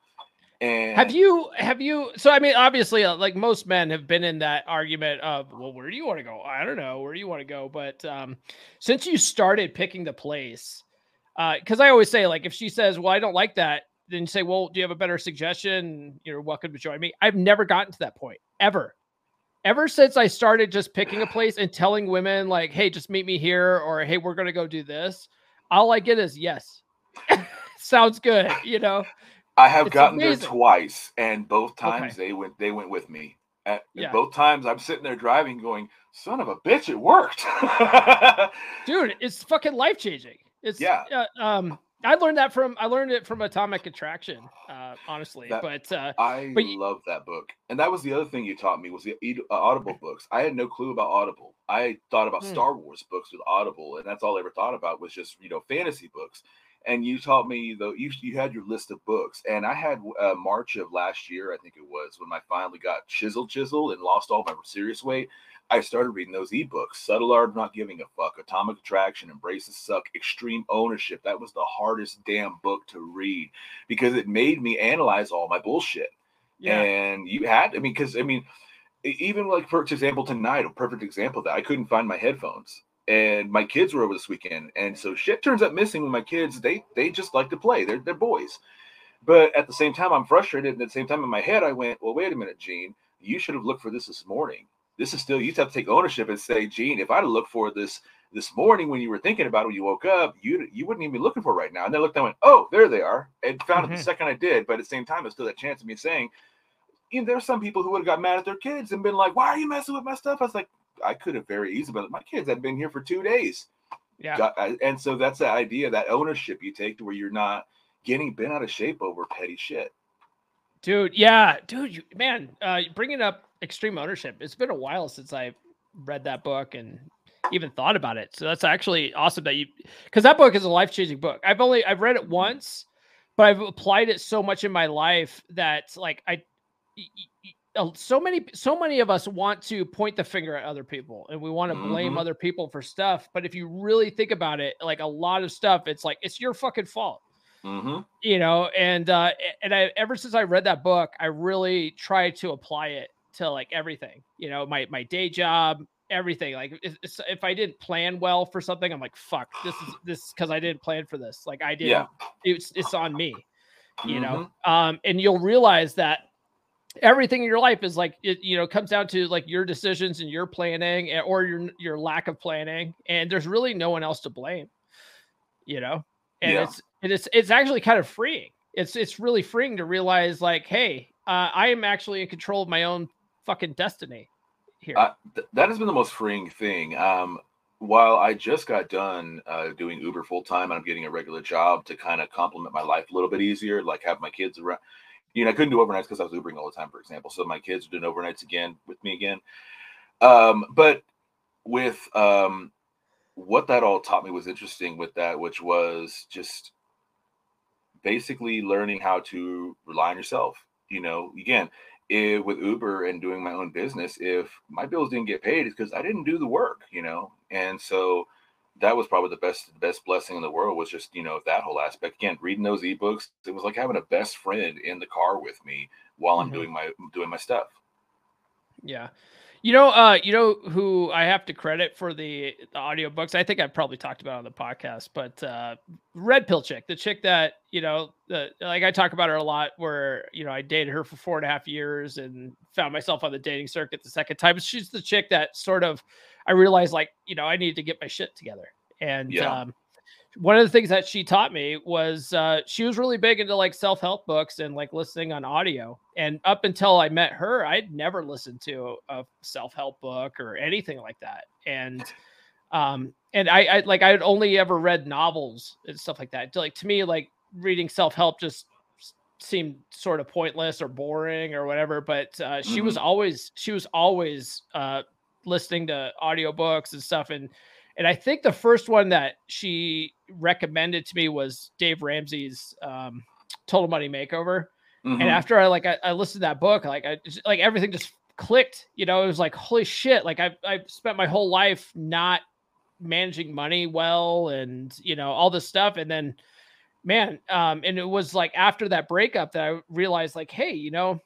And Have you have you so I mean obviously uh, like most men have been in that argument of well where do you want to go? I don't know where do you want to go but um since you started picking the place uh cuz I always say like if she says well I don't like that then say well do you have a better suggestion you're welcome to join me. I've never gotten to that point ever. Ever since I started just picking a place and telling women like hey just meet me here or hey we're going to go do this all I get is yes. Sounds good, you know. I have It's gotten amazing. there twice, and both times Okay. they went they went with me. At, and Yeah. both times I'm sitting there driving, going, "Son of a bitch, it worked." Dude, it's fucking life changing. It's Yeah. Uh, um, I learned that from I learned it from Atomic Attraction, uh, honestly. That- but uh, I But love that book, and that was the other thing you taught me was the uh, Audible books. I had no clue about Audible. I thought about Hmm. Star Wars books with Audible, and that's all I ever thought about was just you know fantasy books. And you taught me though you you had your list of books, and I had uh, March of last year, I think it was, when I finally got chisel chisel and lost all my serious weight. I started reading those ebooks. Subtle Art of Not Giving a Fuck, Atomic Attraction, Embrace the Suck, Extreme Ownership. That was the hardest damn book to read because it made me analyze all my bullshit. yeah, And you had, I mean, because I mean, even like for example, tonight, a perfect example of that I couldn't find my headphones. And my kids were over this weekend, and so shit turns up missing with my kids. They they just like to play. They're they're boys, but at the same time, I'm frustrated. And at the same time, in my head, I went, "Well, wait a minute, Gene. You should have looked for this this morning. This is still you have to take ownership and say, Gene, if I'd have looked for this this morning when you were thinking about it when you woke up, you you wouldn't even be looking for it right now. And then I looked and went, oh, there they are, and found it Mhm. the second I did. But at the same time, it's still that chance of me saying, you know, there's some people who would have got mad at their kids and been like, why are you messing with my stuff? I was like, I could have very easily, but my kids had been here for two days. yeah. Got- and so that's the idea, that ownership you take to where you're not getting bent out of shape over petty shit. Dude, yeah, dude, you, man, uh, bringing up extreme ownership. It's been a while since I read that book and even thought about it. So that's actually awesome that you, because that book is a life changing book. I've only I've read it once, but I've applied it so much in my life that like I, so many so many of us want to point the finger at other people and we want to blame Mhm. other people for stuff. But if you really think about it, like a lot of stuff, it's like it's your fucking fault Mm-hmm. you know and uh and i ever since i read that book i really try to apply it to like everything you know my my day job everything like if, if- i didn't plan well for something i'm like fuck this is this because i didn't plan for this like i didn't Yeah. it's it's on me you know Mm-hmm. um and you'll realize that everything in your life is like it you know comes down to like your decisions and your planning or your your lack of planning and there's really no one else to blame you know and Yeah. it's and it's it's actually kind of freeing it's it's really freeing to realize like hey uh, i am actually in control of my own fucking destiny here Uh, th- that has been the most freeing thing. Um, while I just got done uh, doing Uber full time and I'm getting a regular job to kind of complement my life a little bit easier, like have my kids around. You know, I couldn't do overnights because I was Ubering all the time, for example. So my kids are doing overnights again with me again. Um, but with um, what that all taught me was interesting with that, which was just basically learning how to rely on yourself. You know, again, if, with Uber and doing my own business, if my bills didn't get paid, it's because I didn't do the work, you know. And so that was probably the best best blessing in the world was just you know that whole aspect. Again, reading those ebooks, it was like having a best friend in the car with me while I'm Mhm. doing my doing my stuff. Yeah. You know, uh, you know who I have to credit for the, the audiobooks. I think I've probably talked about on the podcast, but uh Red Pill Chick, the chick that, you know, the like I talk about her a lot where, you know, I dated her for four and a half years and found myself on the dating circuit the second time. She's the chick that sort of I realized like, you know, I needed to get my shit together. And Yeah. um one of the things that she taught me was uh, she was really big into like self-help books and like listening on audio. And up until i met her i'd never listened to a self-help book or anything like that. And um and i, I like i'd only ever read novels and stuff like that. Like to me like reading self-help just seemed sort of pointless or boring or whatever. But uh, she was always she was always uh listening to audiobooks and stuff and and I think the first one that she recommended to me was Dave Ramsey's um, Total Money Makeover. Mhm. And after I like I, I listened to that book, like I just, like everything just clicked. You know, it was like holy shit! Like I I spent my whole life not managing money well, and you know all this stuff, and then man, um, and it was like after that breakup that I realized like, hey, you know.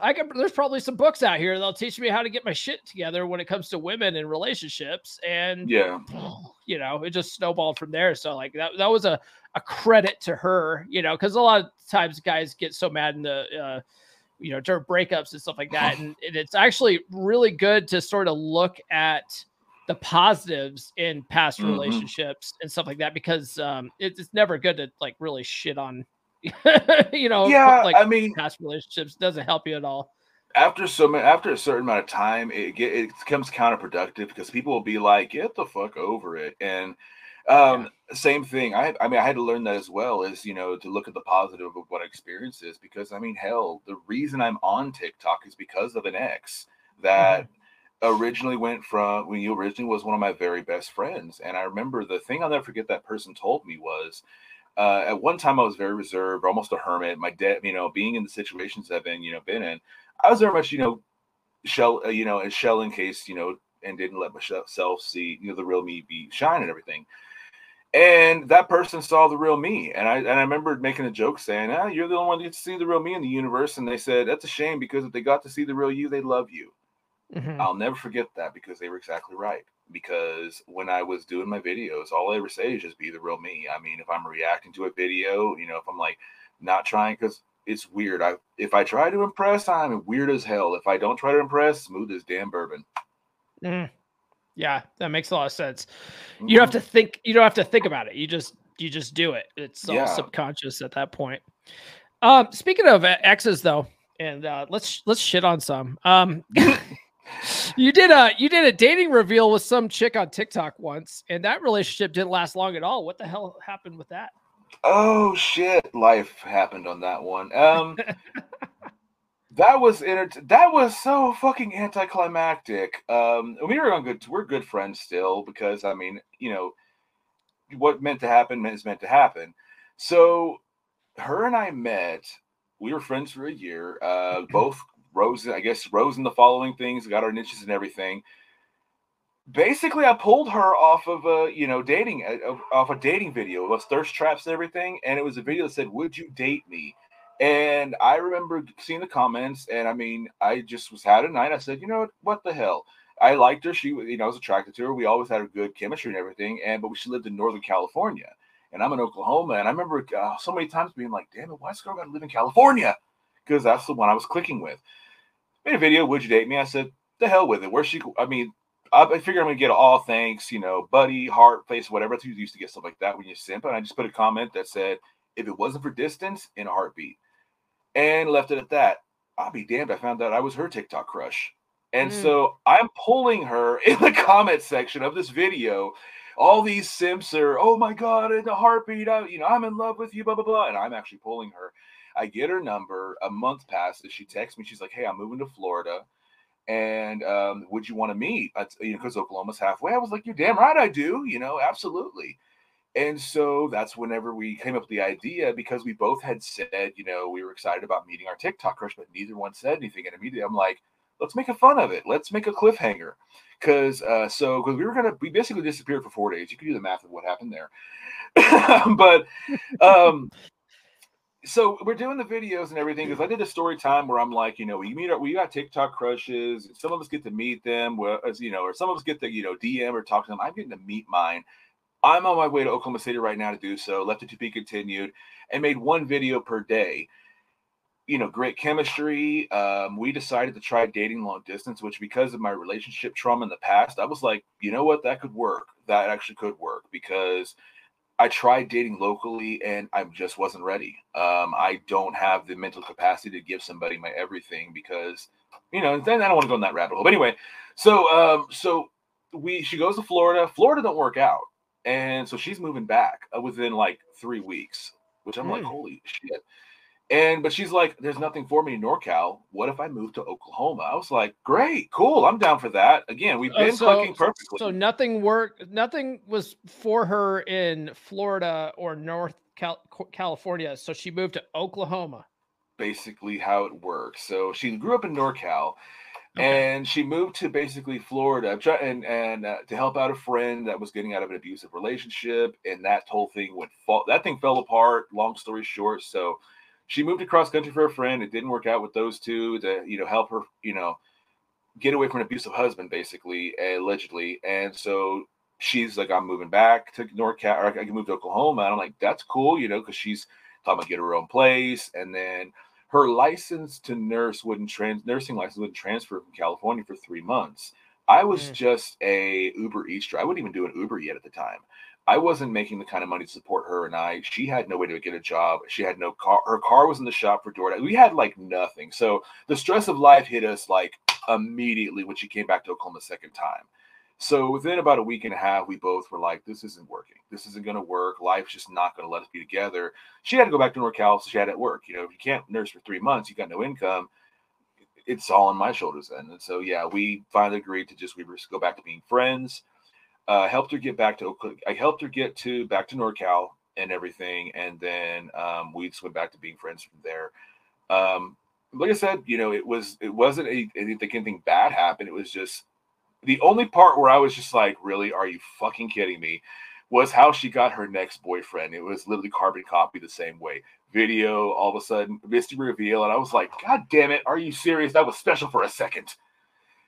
I can. There's probably some books out here that'll teach me how to get my shit together when it comes to women and relationships. And yeah, you know, it just snowballed from there. So like that that was a a credit to her, you know, because a lot of times guys get so mad in the uh, you know during breakups and stuff like that, and, and it's actually really good to sort of look at the positives in past Mhm. relationships and stuff like that because um, it, it's never good to like really shit on you know yeah. like I mean, past relationships doesn't help you at all. after so many, after a certain amount of time, it get it becomes counterproductive because people will be like, "Get the fuck over it," and Um, same thing. I I mean, I had to learn that as well. Is you know to look at the positive of what experience is because I mean, hell, the reason I'm on TikTok is because of an ex that. Mm-hmm originally went from when you originally was one of my very best friends and i remember the thing i'll never forget that person told me was uh, at one time I was very reserved, almost a hermit. My dad, you know, being in the situations I've been, you know, been in, I was very much, you know, shell, uh, you know, a shell in case, you know, and didn't let myself see, you know, the real me be shine and everything. And that person saw the real me, and I and I remember making a joke saying, "Ah, you're the only one that gets to see the real me in the universe." And they said, "That's a shame because if they got to see the real you, they love you." Mhm. I'll never forget that because they were exactly right because when I was doing my videos, all I ever say is just be the real me. I mean, if I'm reacting to a video, you know, if I'm like not trying because it's weird. I if I try to impress, I'm weird as hell. If I don't try to impress, smooth as damn bourbon. Mm. Yeah, that makes a lot of sense. You don't have to think. You don't have to think about it. You just you just do it. It's all Yeah. subconscious at that point. Um, speaking of exes, though, and uh, let's let's shit on some. Um, you did a you did a dating reveal with some chick on TikTok once, and that relationship didn't last long at all. What the hell happened with that? Oh shit, life happened on that one. Um that was inter- that was so fucking anticlimactic. Um we were on good we're good friends still because I mean, you know, what meant to happen is meant to happen. So her and I met, we were friends for a year, uh both rose I guess rose in the following things, got our niches and everything basically I pulled her off of a you know dating uh, off a dating video of thirst traps and everything, and it was a video that said, "Would you date me?" And I remember seeing the comments, and I mean, I just was had a night. I said, you know what, what the hell? I liked her. She, you know, I was attracted to her. We always had a good chemistry and everything. And but she lived in Northern California, and I'm in Oklahoma. And I remember uh, so many times being like, "Damn it, why this girl got to live in California?" Because that's the one I was clicking with. Made a video. Would you date me? I said, "The hell with it." Where she? I mean, I, figure I'm gonna get all thanks, you know, buddy, heart, face, whatever. You used to get stuff like that when you simp. And I just put a comment that said, "If it wasn't for distance, in a heartbeat," and left it at that. I'll be damned. I found out I was her TikTok crush. And Mm. so I'm pulling her in the comment section of this video. All these simps are, oh my God, in a heartbeat, I, you know, I'm in love with you, blah, blah, blah. And I'm actually pulling her. I get her number. A month passes. She texts me. She's like, hey, I'm moving to Florida. And um, would you want to meet? That's, you know, because Oklahoma's halfway. I was like, you're damn right I do, you know, absolutely. And so that's whenever we came up with the idea because we both had said, you know, we were excited about meeting our TikTok crush, but neither one said anything. And immediately I'm like, let's make a fun of it. Let's make a cliffhanger. Cause uh, so because we were gonna we basically disappeared for four days. You can do the math of what happened there. but um so we're doing the videos and everything because I did a story time where I'm like, you know, we meet our, we got TikTok crushes. Some of us get to meet them, well, as you know, or some of us get to you know DM or talk to them. I'm getting to meet mine. I'm on my way to Oklahoma City right now to do so. Left it to be continued, and made one video per day. You know, great chemistry. Um, we decided to try dating long distance, which because of my relationship trauma in the past, I was like, you know what, that could work. That actually could work because I tried dating locally and I just wasn't ready. Um, I don't have the mental capacity to give somebody my everything because, you know, then I don't want to go in that rabbit hole. But anyway, so um, so we she goes to Florida. Florida don't work out, and so she's moving back uh, within like three weeks, which I'm like, Hmm. holy shit. And but she's like, there's nothing for me in NorCal. What if I move to Oklahoma? I was like, great, cool, I'm down for that. Again, we've Oh, been so- clicking perfectly. So nothing worked. Nothing was for her in Florida or North Cal- California. So she moved to Oklahoma. basically how it works. So she grew up in NorCal, Okay. and she moved to basically Florida and and uh, to help out a friend that was getting out of an abusive relationship, and that whole thing went fall. That thing fell apart. Long story short, so she moved across country for a friend. It didn't work out with those two to you know help her you know get away from an abusive husband, basically allegedly, and so. She's like, I'm moving back to NorCal, or I can move to Oklahoma. And I'm like, that's cool, you know, because she's talking about get her own place. And then her license to nurse wouldn't trans nursing license wouldn't transfer from California for three months. I was Mm. just a Uber Eats driver. I wouldn't even do an Uber yet at the time. I wasn't making the kind of money to support her and I. She had no way to get a job. She had no car. Her car was in the shop for DoorDash. We had like nothing. So the stress of life hit us like immediately when she came back to Oklahoma the second time. So within about a week and a half, we both were like, "This isn't working. This isn't going to work. Life's just not going to let us be together." She had to go back to NorCal, so she had to work. You know, if you can't nurse for three months, you got no income. It's all on my shoulders then. And so yeah, we finally agreed to just we were go back to being friends. Uh, helped her get back to Oakland. I helped her get to back to NorCal and everything, and then um, we just went back to being friends from there. Um, like I said, you know, it was it wasn't a, anything anything bad happened. It was just the only part where I was just like, really, are you fucking kidding me? Was how she got her next boyfriend. It was literally carbon copy the same way. Video, all of a sudden, Misty reveal, and I was like, God damn it, are you serious? That was special for a second.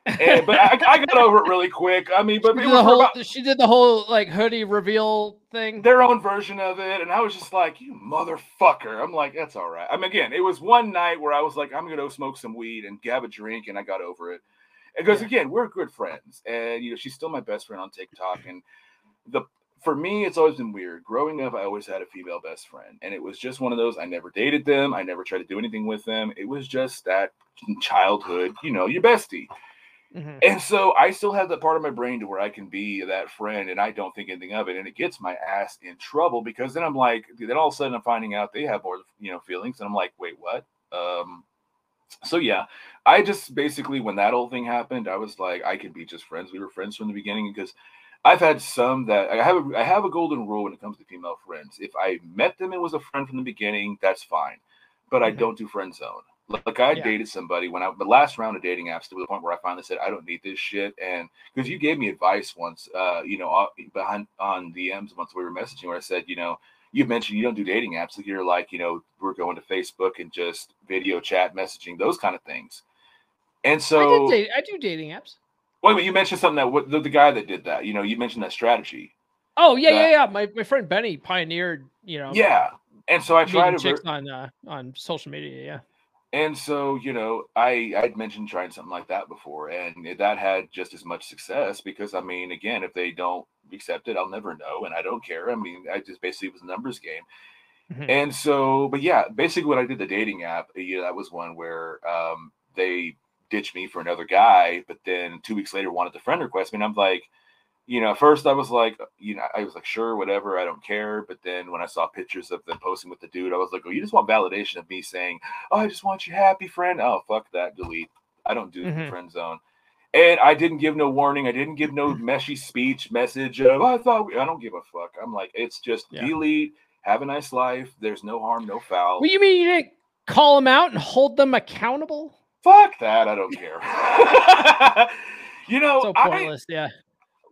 And, but I, I, got over it really quick. I mean, but she did, the whole, about, she did the whole like hoodie reveal thing, their own version of it, and I was just like, "You motherfucker!" I'm like, "That's all right." I mean, again, it was one night where I was like, "I'm gonna go smoke some weed and have a drink," and I got over it. Because yeah. again, we're good friends, and you know, she's still my best friend on TikTok. And the for me, it's always been weird. Growing up, I always had a female best friend, and it was just one of those. I never dated them. I never tried to do anything with them. It was just that childhood, you know, your bestie. Mm-hmm. And so I still have that part of my brain to where I can be that friend and I don't think anything of it. And it gets my ass in trouble because then I'm like, then all of a sudden I'm finding out they have more, you know, feelings. And I'm like, wait, what? Um, so yeah, I just basically when that whole thing happened, I was like, I could be just friends. We were friends from the beginning because I've had some that I have a, I have a golden rule when it comes to female friends. If I met them and was a friend from the beginning, that's fine. But I mm-hmm. don't do friend zone. Like I yeah. dated somebody when I the last round of dating apps to the point where I finally said I don't need this shit. And because you gave me advice once, uh, you know, behind on DMs once we were messaging where I said, you know, you mentioned you don't do dating apps. Like you're like, you know, we're going to Facebook and just video chat messaging, those kind of things. And so I, date, I do dating apps. Wait, but you mentioned something that what the, the, guy that did that, you know, you mentioned that strategy. Oh yeah, that, yeah, yeah. My my friend Benny pioneered, you know. Yeah. And so I tried to on uh, on social media, yeah. And so, you know, I I'd mentioned trying something like that before, and that had just as much success because I mean, again, if they don't accept it, I'll never know, and I don't care. I mean, I just basically was a numbers game. Mm-hmm. And so, but yeah, basically, when I did the dating app, yeah, that was one where um, they ditched me for another guy, but then two weeks later wanted the friend request me, and I'm like, you know, at first I was like, you know, I was like, sure, whatever, I don't care. But then when I saw pictures of them posting with the dude, I was like, oh, you just want validation of me saying, oh, I just want you happy, friend. Oh, fuck that, delete. I don't do mm-hmm. the friend zone. And I didn't give no warning. I didn't give no meshy speech message of, oh, I thought, we, I don't give a fuck. I'm like, it's just yeah. delete, have a nice life. There's no harm, no foul. What you mean you didn't call them out and hold them accountable? Fuck that. I don't care. you know, so pointless. I, yeah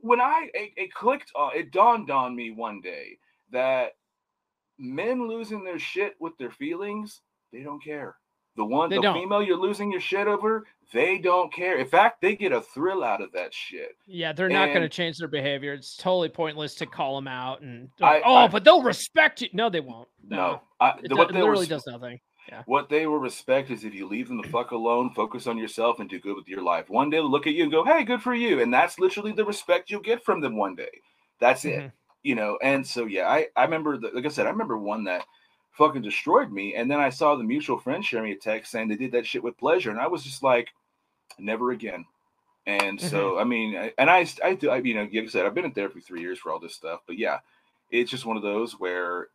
when I it, it clicked on it dawned on me one day that men losing their shit with their feelings, they don't care. The one they the don't. female you're losing your shit over, they don't care. In fact, they get a thrill out of that shit. Yeah, they're not going to change their behavior. It's totally pointless to call them out and I, oh, I, but they'll respect you. No, they won't. No, no I, it, it literally does nothing. Yeah. What they will respect is if you leave them the fuck alone, focus on yourself, and do good with your life. One day they'll look at you and go, "Hey, good for you," and that's literally the respect you'll get from them. One day, that's mm-hmm. it. You know. And so yeah, I I remember the, like I said, I remember one that fucking destroyed me, and then I saw the mutual friend sharing me a text saying they did that shit with pleasure, and I was just like, never again. And mm-hmm. so I mean, I, and I I do I you know like I said, I've been in therapy three years for all this stuff, but yeah, it's just one of those where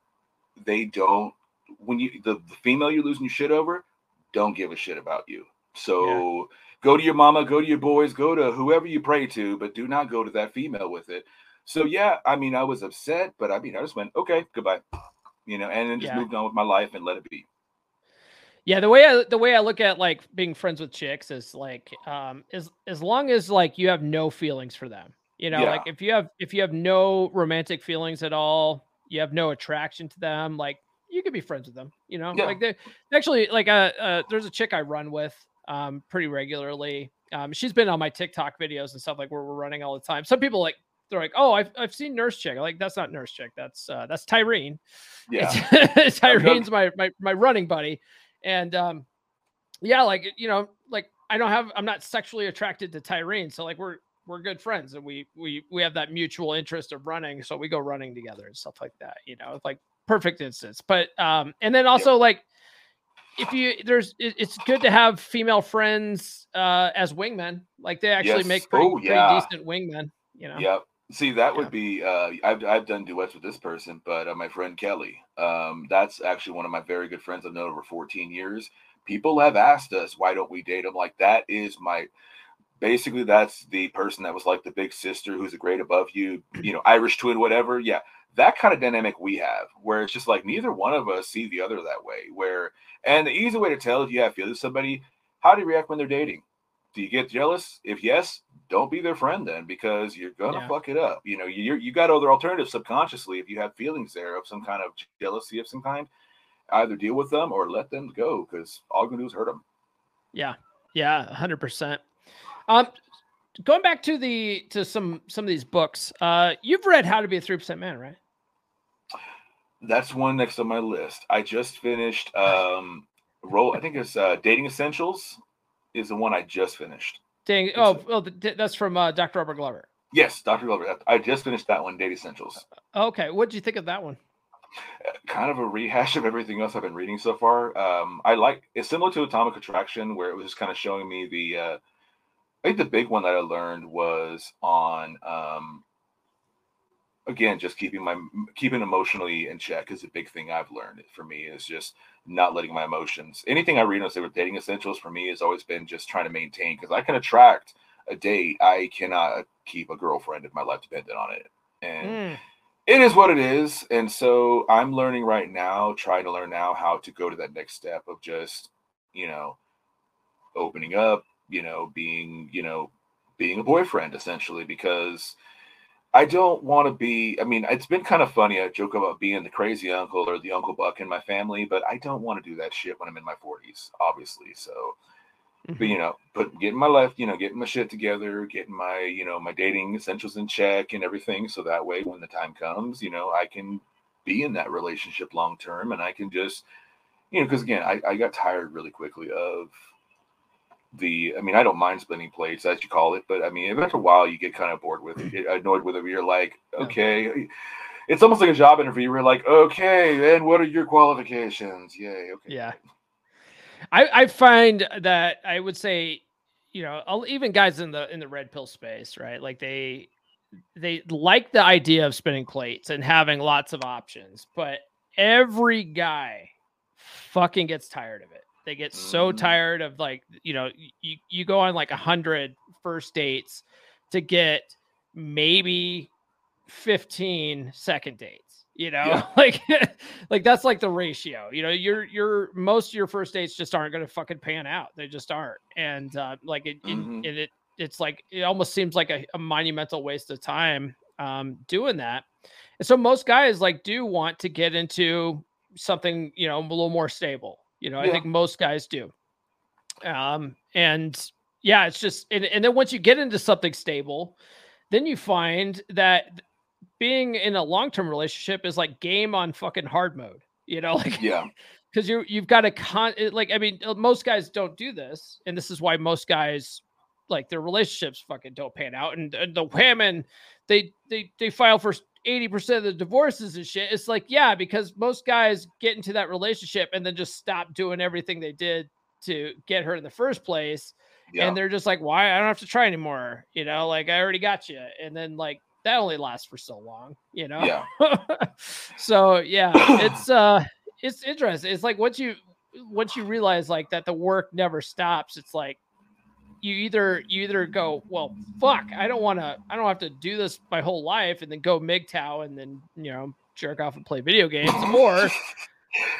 they don't when you the, the female you're losing your shit over, don't give a shit about you. So yeah. go to your mama, go to your boys, go to whoever you pray to, but do not go to that female with it. So yeah, I mean, I was upset, but I mean, I just went, okay, goodbye, you know, and then just yeah. moved on with my life and let it be. Yeah, the way I the way I look at like being friends with chicks is like um as as long as like you have no feelings for them. You know, yeah. like if you have if you have no romantic feelings at all, you have no attraction to them, like you could be friends with them. You know, yeah. like they actually like uh, uh there's a chick I run with um pretty regularly. Um, she's been on my TikTok videos and stuff like where we're running all the time. Some people like they're like, oh, I've, I've seen Nurse Chick. like that's not Nurse Chick. That's uh, that's Tyrene. Yeah, Tyrene's my, my my running buddy, and um, yeah, like you know, like I don't have I'm not sexually attracted to Tyrene, so like we're we're good friends and we we we have that mutual interest of running, so we go running together and stuff like that. You know, like perfect instance. But um, and then also yep. like if you there's it, it's good to have female friends uh as wingmen. Like they actually yes. make pretty, oh, yeah. pretty decent wingmen. You know. Yep. See, that Yeah. would be. Uh, I've I've done duets with this person, but uh, my friend Kelly. Um, that's actually one of my very good friends. I've known over 14 years. People have asked us, why don't we date? I'm like, that is my. Basically, that's the person that was like the big sister who's a grade above you, you know, Irish twin, whatever. Yeah, that kind of dynamic we have, where it's just like neither one of us see the other that way. Where, and the easy way to tell if you have feelings for somebody, how do you react when they're dating? Do you get jealous? If yes, don't be their friend then, because you're gonna Yeah. fuck it up. You know, you you got other alternatives subconsciously. If you have feelings there of some kind of jealousy of some kind, either deal with them or let them go, because all you're gonna do is hurt them. Yeah. Yeah. hundred percent. Um, going back to the to some some of these books. Uh, you've read How to Be a Three Percent Man, right? That's one next on my list. I just finished um roll. I think it's uh, Dating Essentials is the one I just finished. Dang. Oh, oh, th- that's from uh, Dr. Robert Glover. Yes, Dr. Glover. I just finished that one, Dating Essentials. Okay. What did you think of that one? kind of a rehash of everything else I've been reading so far. Um, I like it's similar to Atomic Attraction, where it was just kind of showing me the. Uh, I think the big one that I learned was on, um, again, just keeping my keeping emotionally in check is a big thing I've learned. For me, is just not letting my emotions. Anything I read on say with dating essentials for me has always been just trying to maintain because I can attract a date. I cannot keep a girlfriend if my life depended on it, and Mm, it is what it is and so i'm learning right now trying to learn now how to go to that next step of just you know opening up you know being you know being a boyfriend essentially because i don't want to be i mean it's been kind of funny i joke about being the crazy uncle or the uncle buck in my family but i don't want to do that shit when i'm in my 40s obviously so but mhm. you know, put getting my life, you know, getting my shit together, getting my, you know, my dating essentials in check and everything. So that way, when the time comes, you know, I can be in that relationship long term, and I can just, you know, because again, I, I got tired really quickly of the. I mean, I don't mind splitting plates, as you call it, but I mean, after a while, you get kind of bored with it, annoyed with it. You're like, okay. It's almost like a job interview. You're like, okay, and what are your qualifications? Yay, okay. Yeah. I I find that I would say, you know, I'll- even guys in the in the red pill space, right? Like they they like the idea of spinning plates and having lots of options, but every guy fucking gets tired of it. They get so Mhm. tired of like, you know, you you go on like a hundred first dates to get maybe 15 second dates you know Yeah. like like that's like the ratio you know your your most of your first dates just aren't going to fucking pan out they just aren't and uh like it, it- Mhm. it, it it's like it almost seems like a, a monumental waste of time um doing that and so most guys like do want to get into something you know a little more stable you know i think most guys do um and yeah it's just and, and then once you get into something stable then you find that being in a long-term relationship is like game on fucking hard mode you know like Yeah. because you you've got to con like i mean uh, most guys don't do this and this is why most guys like their relationships fucking don't pan out and, and the women they they they file for 80% of the divorces and shit it's like yeah because most guys get into that relationship and then just stop doing everything they did to get her in the first place Yeah. and they're just like why i don't have to try anymore you know like i already got you and then like that only lasts for so long you know yeah. so yeah it's uh it's interesting it's like once you once you realize like that the work never stops it's like you either you either go well fuck i don't want to i don't have to do this my whole life and then go MGTOW and then you know jerk off and play video games or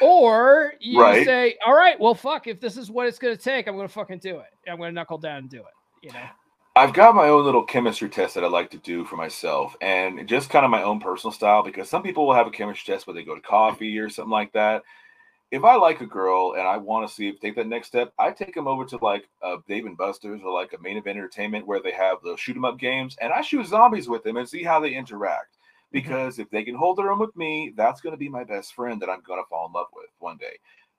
or you Right. say all right well fuck if this is what it's going to take i'm going to fucking do it i'm going to knuckle down and do it you know I've got my own little chemistry test that I like to do for myself, and just kind of my own personal style. Because some people will have a chemistry test where they go to coffee or something like that. If I like a girl and I want to see if take that next step, I take them over to like a Dave and Buster's or like a Main Event Entertainment where they have the shoot 'em up games, and I shoot zombies with them and see how they interact. Because if they can hold their own with me, that's going to be my best friend that I'm going to fall in love with one day.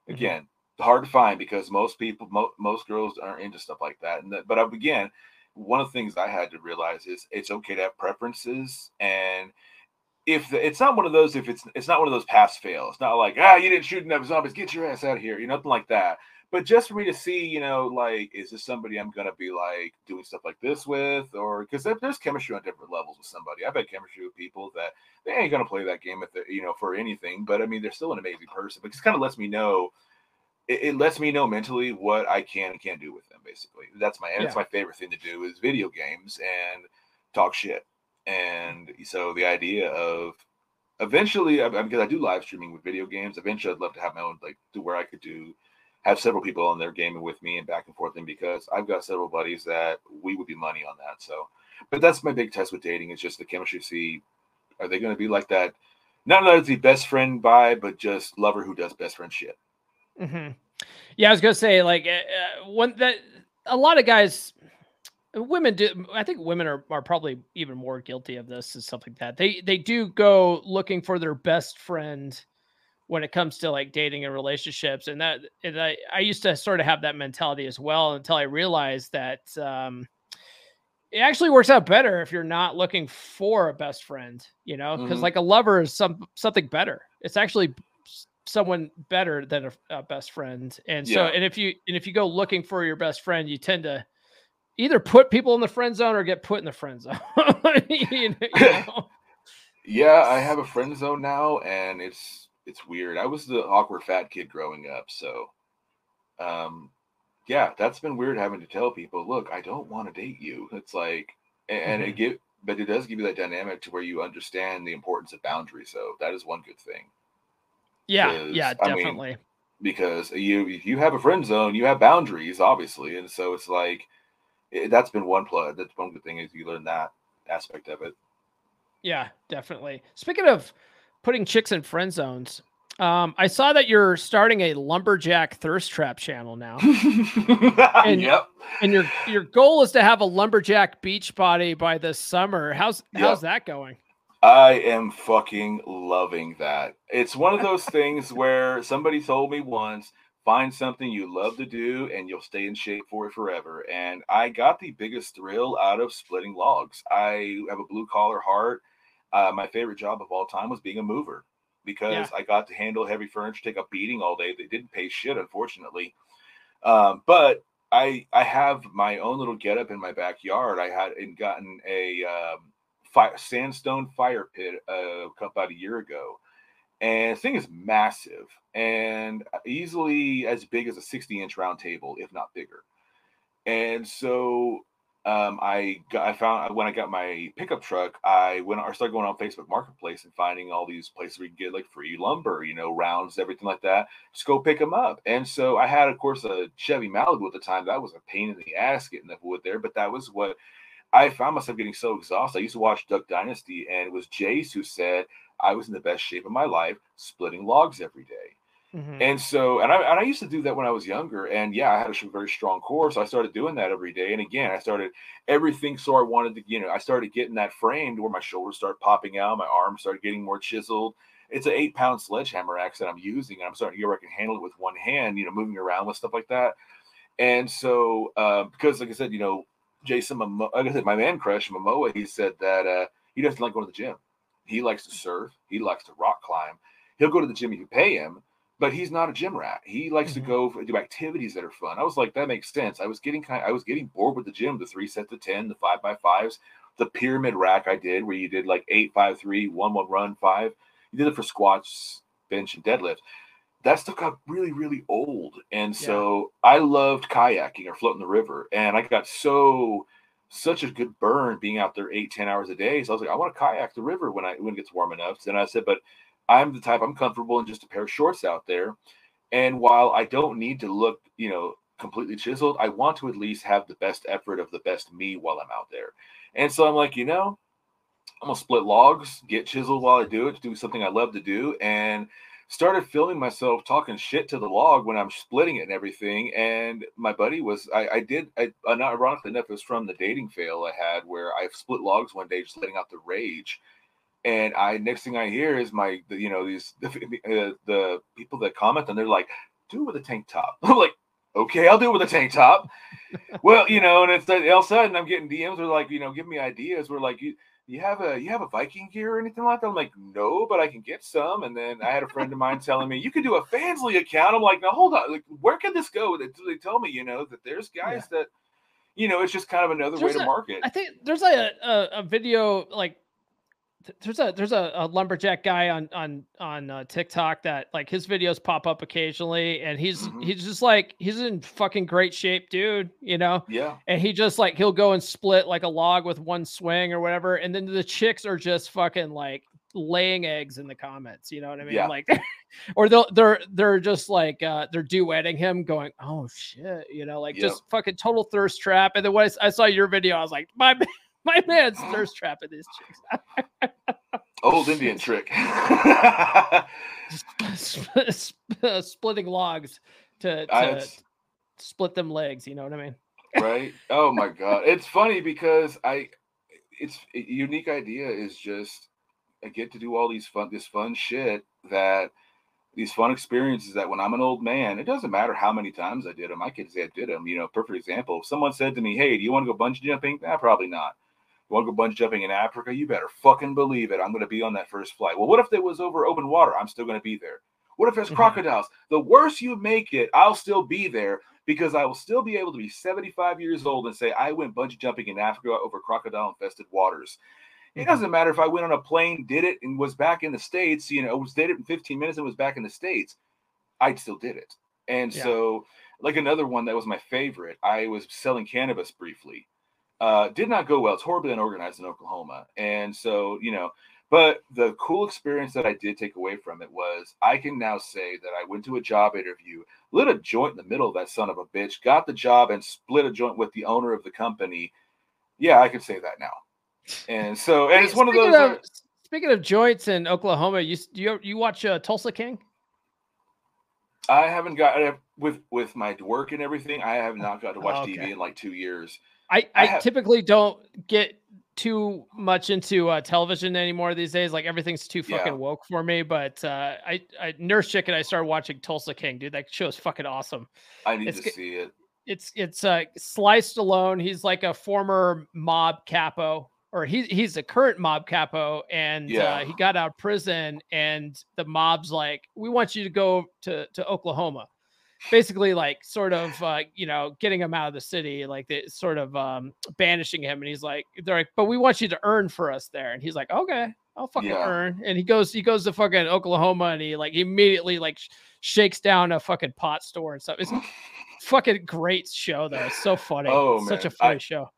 Mhm. Again, hard to find because most people, mo- most girls aren't into stuff like that. And that, but again, one of the things I had to realize is it's okay to have preferences and if the, it's not one of those if it's it's not one of those pass fail it's not like ah you didn't shoot enough zombies get your ass out of here you know nothing like that but just for me to see, you know, like, is this somebody I'm gonna be like doing stuff like this with, or because there's chemistry on different levels with somebody. I've had chemistry with people that they ain't gonna play that game if they, you know, for anything, but I mean, they're still an amazing person. But it kind of lets me know, it, it, lets me know mentally what I can and can't do with them. Basically, that's my and yeah. it's my favorite thing to do is video games and talk shit. And so the idea of eventually, because I do live streaming with video games, eventually I'd love to have my own like to where I could do have several people on there gaming with me and back and forth. And because I've got several buddies that we would be money on that. So, but that's my big test with dating is just the chemistry. See, are they going to be like that? Not the best friend by, but just lover who does best friend shit. Mm-hmm. Yeah, I was gonna say like uh, one that a lot of guys, women do. I think women are, are probably even more guilty of this. and stuff like that they they do go looking for their best friend when it comes to like dating and relationships and that and I, I used to sort of have that mentality as well until i realized that um, it actually works out better if you're not looking for a best friend you know because mm-hmm. like a lover is some something better it's actually someone better than a, a best friend and so yeah. and if you and if you go looking for your best friend you tend to either put people in the friend zone or get put in the friend zone you know? yeah i have a friend zone now and it's it's weird. I was the awkward fat kid growing up, so um yeah, that's been weird having to tell people, look, I don't want to date you. It's like and, mm-hmm. it give but it does give you that dynamic to where you understand the importance of boundaries. So that is one good thing. Yeah, yeah, definitely. I mean, because you if you have a friend zone, you have boundaries, obviously, and so it's like it, that's been one plus. That's one good thing is you learn that aspect of it. Yeah, definitely. Speaking of putting chicks in friend zones. Um, I saw that you're starting a lumberjack thirst trap channel now. and, yep. And your your goal is to have a lumberjack beach body by this summer. How's yep. how's that going? I am fucking loving that. It's one of those things where somebody told me once, find something you love to do and you'll stay in shape for it forever. And I got the biggest thrill out of splitting logs. I have a blue collar heart uh, my favorite job of all time was being a mover because yeah. I got to handle heavy furniture, take a beating all day. They didn't pay shit, unfortunately. Um, but I I have my own little getup in my backyard. I had and gotten a um, fire, sandstone fire pit uh, about a year ago, and the thing is massive and easily as big as a 60 inch round table, if not bigger. And so um, I got, I found when I got my pickup truck, I went I started going on Facebook Marketplace and finding all these places where you can get like free lumber, you know, rounds, everything like that. Just go pick them up. And so I had, of course, a Chevy Malibu at the time. That was a pain in the ass getting the wood there, but that was what I found myself getting so exhausted. I used to watch Duck Dynasty, and it was Jace who said I was in the best shape of my life, splitting logs every day. Mm-hmm. And so, and I, and I used to do that when I was younger. And yeah, I had a very strong core. So I started doing that every day. And again, I started everything. So I wanted to, you know, I started getting that framed where my shoulders start popping out, my arms started getting more chiseled. It's an eight pound sledgehammer axe that I'm using. And I'm starting to get where I can handle it with one hand, you know, moving around with stuff like that. And so, uh, because like I said, you know, Jason, Momoa, like I said, my man crush, Momoa, he said that uh, he doesn't like going to the gym. He likes to surf. He likes to rock climb. He'll go to the gym if you pay him but he's not a gym rat. He likes mm-hmm. to go for, do activities that are fun. I was like, that makes sense. I was getting kind, of, I was getting bored with the gym, the three sets of ten, the five by fives, the pyramid rack I did where you did like eight, five, three, one, one run, five. You did it for squats, bench, and deadlift. That stuff got really, really old, and so yeah. I loved kayaking or floating the river, and I got so such a good burn being out there eight, ten hours a day. So I was like, I want to kayak the river when I when it gets warm enough. And I said, but I'm the type I'm comfortable in just a pair of shorts out there. And while I don't need to look, you know, completely chiseled, I want to at least have the best effort of the best me while I'm out there. And so I'm like, you know, I'm gonna split logs, get chiseled while I do it, do something I love to do, and started filming myself talking shit to the log when I'm splitting it and everything. And my buddy was, I, I did, I, uh, not ironically enough, it was from the dating fail I had where I split logs one day, just letting out the rage and I next thing I hear is my you know these the, uh, the people that comment and they're like, do it with a tank top." I'm like, okay, I'll do it with a tank top. well, you know, and it's all of a sudden I'm getting DMs are like, you know, give me ideas. We're like, you you have a you have a Viking gear or anything like that? I'm like, no, but I can get some. And then I had a friend of mine telling me you can do a Fansly account. I'm like, now hold on, like where can this go? They, they tell me, you know, that there's guys yeah. that, you know, it's just kind of another there's way to market. I think there's like a, a, a video like there's a there's a, a, lumberjack guy on on on uh, TikTok that like his videos pop up occasionally, and he's mm-hmm. he's just like he's in fucking great shape, dude. You know. Yeah. And he just like he'll go and split like a log with one swing or whatever, and then the chicks are just fucking like laying eggs in the comments. You know what I mean? Yeah. Like, or they'll they're they're just like uh they're duetting him, going, "Oh shit," you know, like yep. just fucking total thirst trap. And then when I, I saw your video, I was like, my my man's thirst trapping these chicks. Old Indian trick. Splitting logs to, to split them legs. You know what I mean? right. Oh my god, it's funny because I, it's a unique idea is just I get to do all these fun this fun shit that these fun experiences that when I'm an old man, it doesn't matter how many times I did them. I could say I did them. You know, perfect example. If someone said to me, "Hey, do you want to go bungee jumping?" Nah, probably not. You want to go bungee jumping in Africa? You better fucking believe it. I'm going to be on that first flight. Well, what if it was over open water? I'm still going to be there. What if there's mm-hmm. crocodiles? The worse you make it, I'll still be there because I will still be able to be 75 years old and say I went bungee jumping in Africa over crocodile infested waters. It mm-hmm. doesn't matter if I went on a plane, did it, and was back in the States, you know, was did it in 15 minutes and was back in the States. I still did it. And yeah. so, like another one that was my favorite, I was selling cannabis briefly uh, did not go well. It's horribly unorganized in Oklahoma. And so, you know, but the cool experience that I did take away from it was I can now say that I went to a job interview, lit a joint in the middle of that son of a bitch, got the job and split a joint with the owner of the company. Yeah, I can say that now. And so, and it's one of those. Of, speaking of joints in Oklahoma, you you you watch uh, Tulsa King? I haven't got with with my work and everything. I have not got to watch oh, okay. TV in like two years. I, I, I have, typically don't get too much into uh, television anymore these days. Like everything's too fucking yeah. woke for me. But uh, I, I Nurse and I started watching Tulsa King, dude. That show is fucking awesome. I need it's, to see it. It's it's uh, Sly Stallone. He's like a former mob capo, or he's he's a current mob capo, and uh, yeah. uh, he got out of prison, and the mob's like, "We want you to go to to Oklahoma." Basically like sort of uh, you know getting him out of the city like they sort of um banishing him and he's like they're like but we want you to earn for us there and he's like okay i'll fucking yeah. earn and he goes he goes to fucking oklahoma and he like immediately like sh- shakes down a fucking pot store and stuff it's fucking great show though it's so funny oh man. such a funny I, show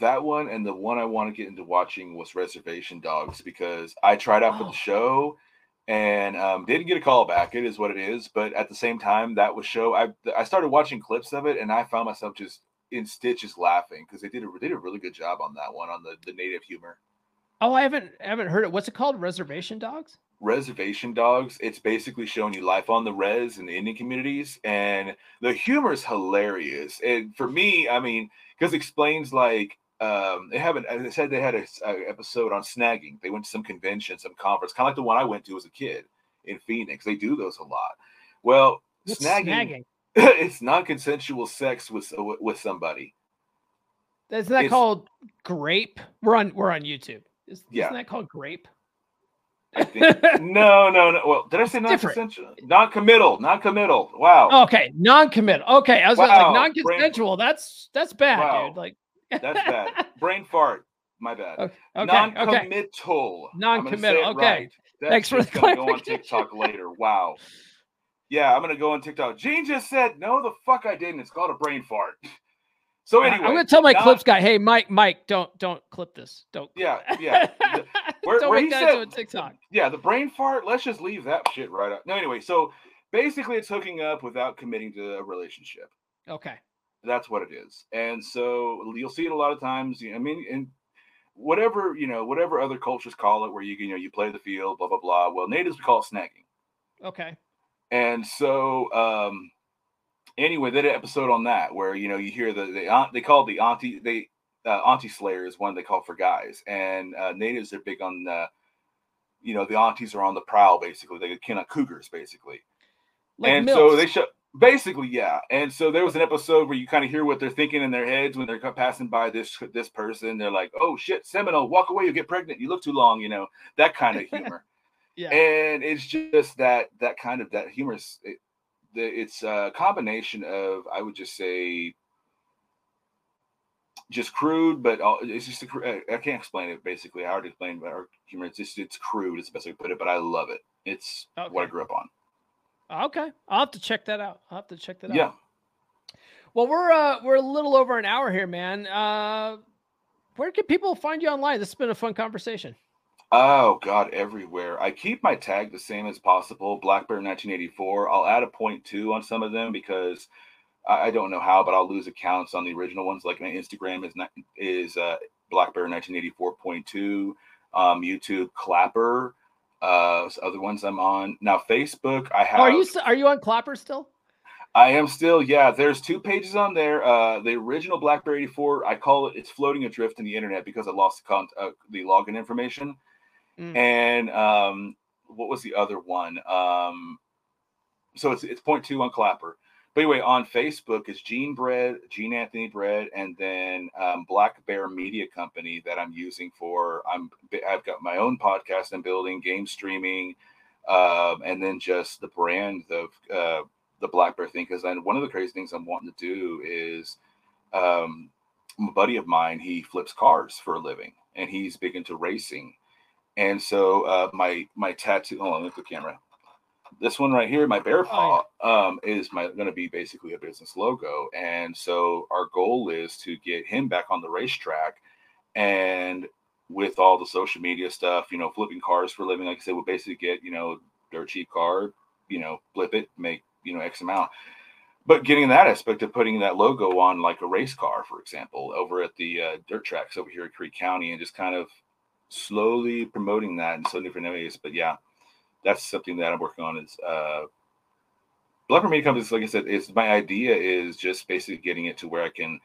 that one and the one i want to get into watching was reservation dogs because i tried out oh. for the show and um, didn't get a call back. It is what it is. But at the same time, that was show. I I started watching clips of it, and I found myself just in stitches laughing because they did a they did a really good job on that one on the the native humor. Oh, I haven't haven't heard it. What's it called? Reservation Dogs. Reservation Dogs. It's basically showing you life on the res in the Indian communities, and the humor is hilarious. And for me, I mean, because explains like um, they haven't. They said they had a, a, episode on snagging. They went to some convention, some conference, kind of like the one I went to as a kid in Phoenix. They do those a lot. Well, What's snagging, snagging? it's non-consensual sex with with somebody. Isn't that it's, called grape? We're on we're on YouTube. Is, yeah. Isn't that called grape? Think, no, no, no. Well, did I say non-consensual? Non-committal, non-committal. Wow. Okay, non-committal. Okay, I was, wow. like non-consensual. Brain... That's that's bad, wow. dude. Like that's bad. Brain fart. My bad. Okay. Non-committal. Non-committal. Okay. Right. Thanks for the gonna go on TikTok later. Wow. Yeah, I'm gonna go on TikTok. Gene just said, "No, the fuck I didn't." It's called a brain fart. So anyway, I'm gonna tell my non- clips guy, "Hey, Mike, Mike, don't don't clip this. Don't." Yeah, yeah. Where, don't where make that said, TikTok. Yeah, the brain fart. Let's just leave that shit right up. No, anyway. So basically, it's hooking up without committing to a relationship. Okay. That's what it is. And so you'll see it a lot of times. I mean, and whatever, you know, whatever other cultures call it, where you, can you know, you play the field, blah, blah, blah. Well, natives we call it snagging. Okay. And so, um, anyway, they did an episode on that where, you know, you hear the, the they call the auntie, they, uh, auntie slayer is one they call for guys. And uh, natives are big on, the, you know, the aunties are on the prowl, basically. They kind of cougars, basically. Like and so they show Basically, yeah. And so there was an episode where you kind of hear what they're thinking in their heads when they're passing by this this person. They're like, "Oh shit, Seminole, walk away, you get pregnant. You look too long," you know, that kind of humor. yeah. And it's just that that kind of that humorous. It, the, it's a combination of I would just say just crude, but it's just a, I can't explain it. Basically, I already explained our humor. It's just it's crude. It's the best way to put it, but I love it. It's okay. what I grew up on. Okay, I'll have to check that out. I'll have to check that yeah. out. Yeah. Well, we're uh we're a little over an hour here, man. Uh, where can people find you online? This has been a fun conversation. Oh God, everywhere. I keep my tag the same as possible. Black Bear 1984. I'll add a point two on some of them because I, I don't know how, but I'll lose accounts on the original ones. Like my Instagram is not, is uh, Black Bear 1984.2. Um, YouTube Clapper. Uh, other ones I'm on now. Facebook. I have. Oh, are you are you on Clapper still? I am still, yeah. There's two pages on there. Uh, the original BlackBerry 84, I call it, it's floating adrift in the internet because I lost the, con- uh, the login information. Mm. And um, what was the other one? Um, so it's it's point two on Clapper. But anyway, on Facebook is Gene Bread, Gene Anthony Bread, and then um, Black Bear Media Company that I'm using for. I'm I've got my own podcast I'm building, game streaming, um, and then just the brand of uh, the Black Bear thing. Because then one of the crazy things I'm wanting to do is, um, a buddy of mine he flips cars for a living, and he's big into racing. And so uh, my my tattoo. Hold on, look at the camera. This one right here, my bear paw, um, is my going to be basically a business logo. And so our goal is to get him back on the racetrack, and with all the social media stuff, you know, flipping cars for a living. Like I said, we'll basically get you know dirt cheap car, you know, flip it, make you know X amount. But getting that aspect of putting that logo on like a race car, for example, over at the uh, dirt tracks over here at Creek County, and just kind of slowly promoting that in so different ways. But yeah, that's something that I'm working on. Is uh, Black Media Companies, like I said, is my idea is just basically getting it to where I can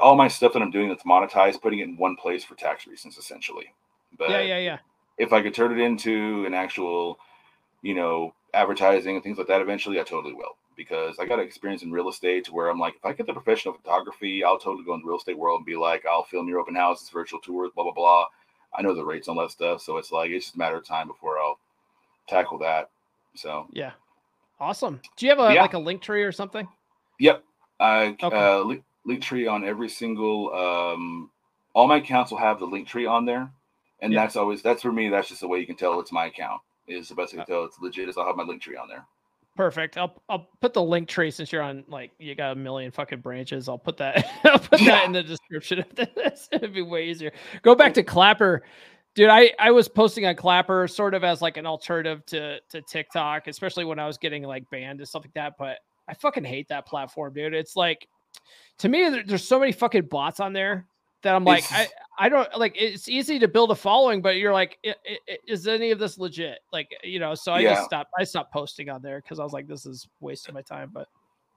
all my stuff that I'm doing that's monetized, putting it in one place for tax reasons, essentially. But yeah, yeah, yeah. If I could turn it into an actual, you know, advertising and things like that, eventually I totally will because I got experience in real estate to where I'm like, if I get the professional photography, I'll totally go in the real estate world and be like, I'll film your open houses, virtual tours, blah blah blah. I know the rates on that stuff, so it's like it's just a matter of time before I'll tackle that. So yeah, awesome. Do you have a yeah. like a link tree or something? Yep, I okay. uh, link, link tree on every single. um All my accounts will have the link tree on there, and that's always that's for me. That's just the way you can tell it's my account. Is the best way to tell it's legit. Is I'll have my link tree on there. Perfect. I'll I'll put the link tree since you're on like you got a million fucking branches. I'll put that I'll put that in the description of this. It'd be way easier. Go back to Clapper. Dude, I, I was posting on Clapper sort of as like an alternative to to TikTok, especially when I was getting like banned and stuff like that. But I fucking hate that platform, dude. It's like to me, there's so many fucking bots on there that I'm like, I, I don't like it's easy to build a following, but you're like, is any of this legit? Like, you know, so I yeah. just stopped, I stopped posting on there because I was like, this is wasting my time. But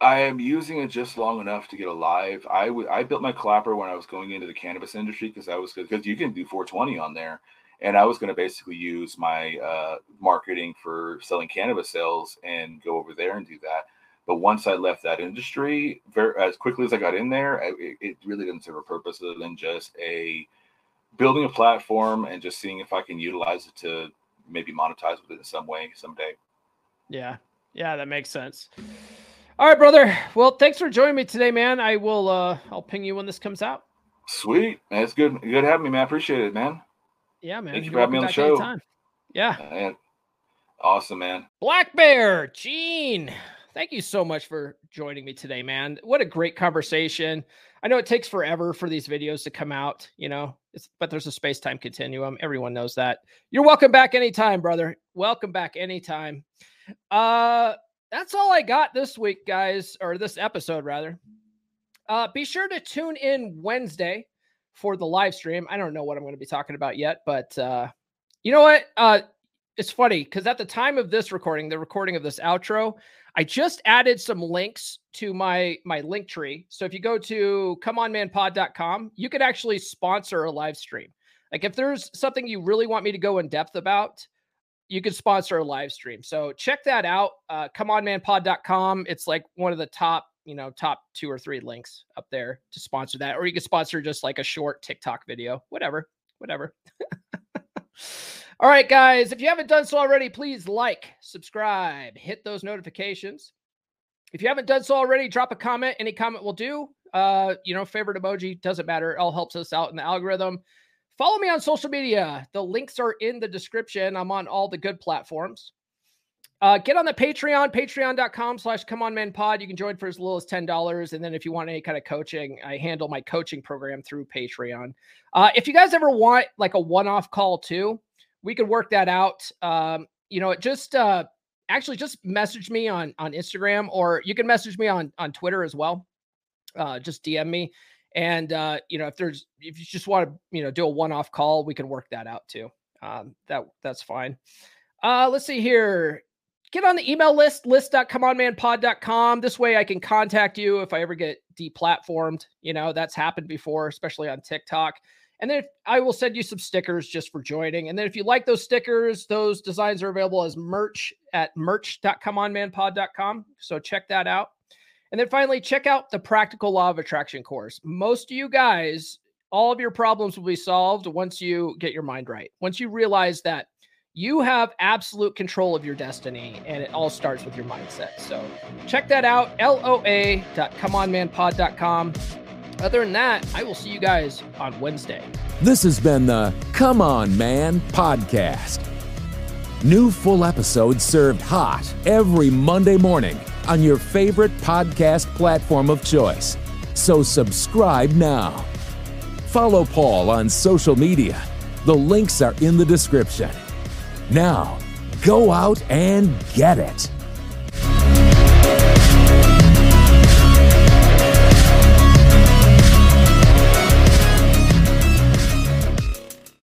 I am using it just long enough to get alive. I I built my clapper when I was going into the cannabis industry because I was because you can do 420 on there, and I was going to basically use my uh, marketing for selling cannabis sales and go over there and do that. But once I left that industry, very as quickly as I got in there, it, it really didn't serve a purpose other than just a building a platform and just seeing if I can utilize it to maybe monetize with it in some way someday. Yeah, yeah, that makes sense. All right, brother. Well, thanks for joining me today, man. I will. uh I'll ping you when this comes out. Sweet, man. It's good. Good having me, man. Appreciate it, man. Yeah, man. Thank you for having me on the show. Anytime. Yeah. Man. Awesome, man. Black Bear, Gene thank you so much for joining me today, man. What a great conversation. I know it takes forever for these videos to come out, you know, but there's a space time continuum. Everyone knows that. You're welcome back anytime, brother. Welcome back anytime. Uh, that's all I got this week, guys, or this episode, rather. Uh, be sure to tune in Wednesday for the live stream. I don't know what I'm going to be talking about yet, but uh, you know what? Uh, it's funny because at the time of this recording, the recording of this outro, I just added some links to my my link tree. So if you go to comeonmanpod.com, you could actually sponsor a live stream. Like if there's something you really want me to go in depth about, you could sponsor a live stream. So check that out. Uh, comeonmanpod.com. It's like one of the top, you know, top two or three links up there to sponsor that. Or you could sponsor just like a short TikTok video, whatever, whatever. All right, guys. If you haven't done so already, please like, subscribe, hit those notifications. If you haven't done so already, drop a comment. Any comment will do. Uh, you know, favorite emoji doesn't matter. It all helps us out in the algorithm. Follow me on social media. The links are in the description. I'm on all the good platforms. Uh, get on the Patreon, patreon.com slash come on man pod. You can join for as little as $10. And then if you want any kind of coaching, I handle my coaching program through Patreon. Uh, if you guys ever want like a one-off call too, we could work that out. Um, you know, it just uh actually just message me on on Instagram or you can message me on on Twitter as well. Uh just DM me. And uh, you know, if there's if you just want to, you know, do a one-off call, we can work that out too. Um, that that's fine. Uh, let's see here. Get on the email list, list.comeonmanpod.com. This way I can contact you if I ever get deplatformed. You know, that's happened before, especially on TikTok. And then I will send you some stickers just for joining. And then if you like those stickers, those designs are available as merch at merch.comeonmanpod.com. So check that out. And then finally, check out the Practical Law of Attraction course. Most of you guys, all of your problems will be solved once you get your mind right. Once you realize that you have absolute control of your destiny and it all starts with your mindset. So check that out, loa.comeonmanpod.com. Other than that, I will see you guys on Wednesday. This has been the Come On Man podcast. New full episodes served hot every Monday morning on your favorite podcast platform of choice. So subscribe now. Follow Paul on social media. The links are in the description. Now, go out and get it.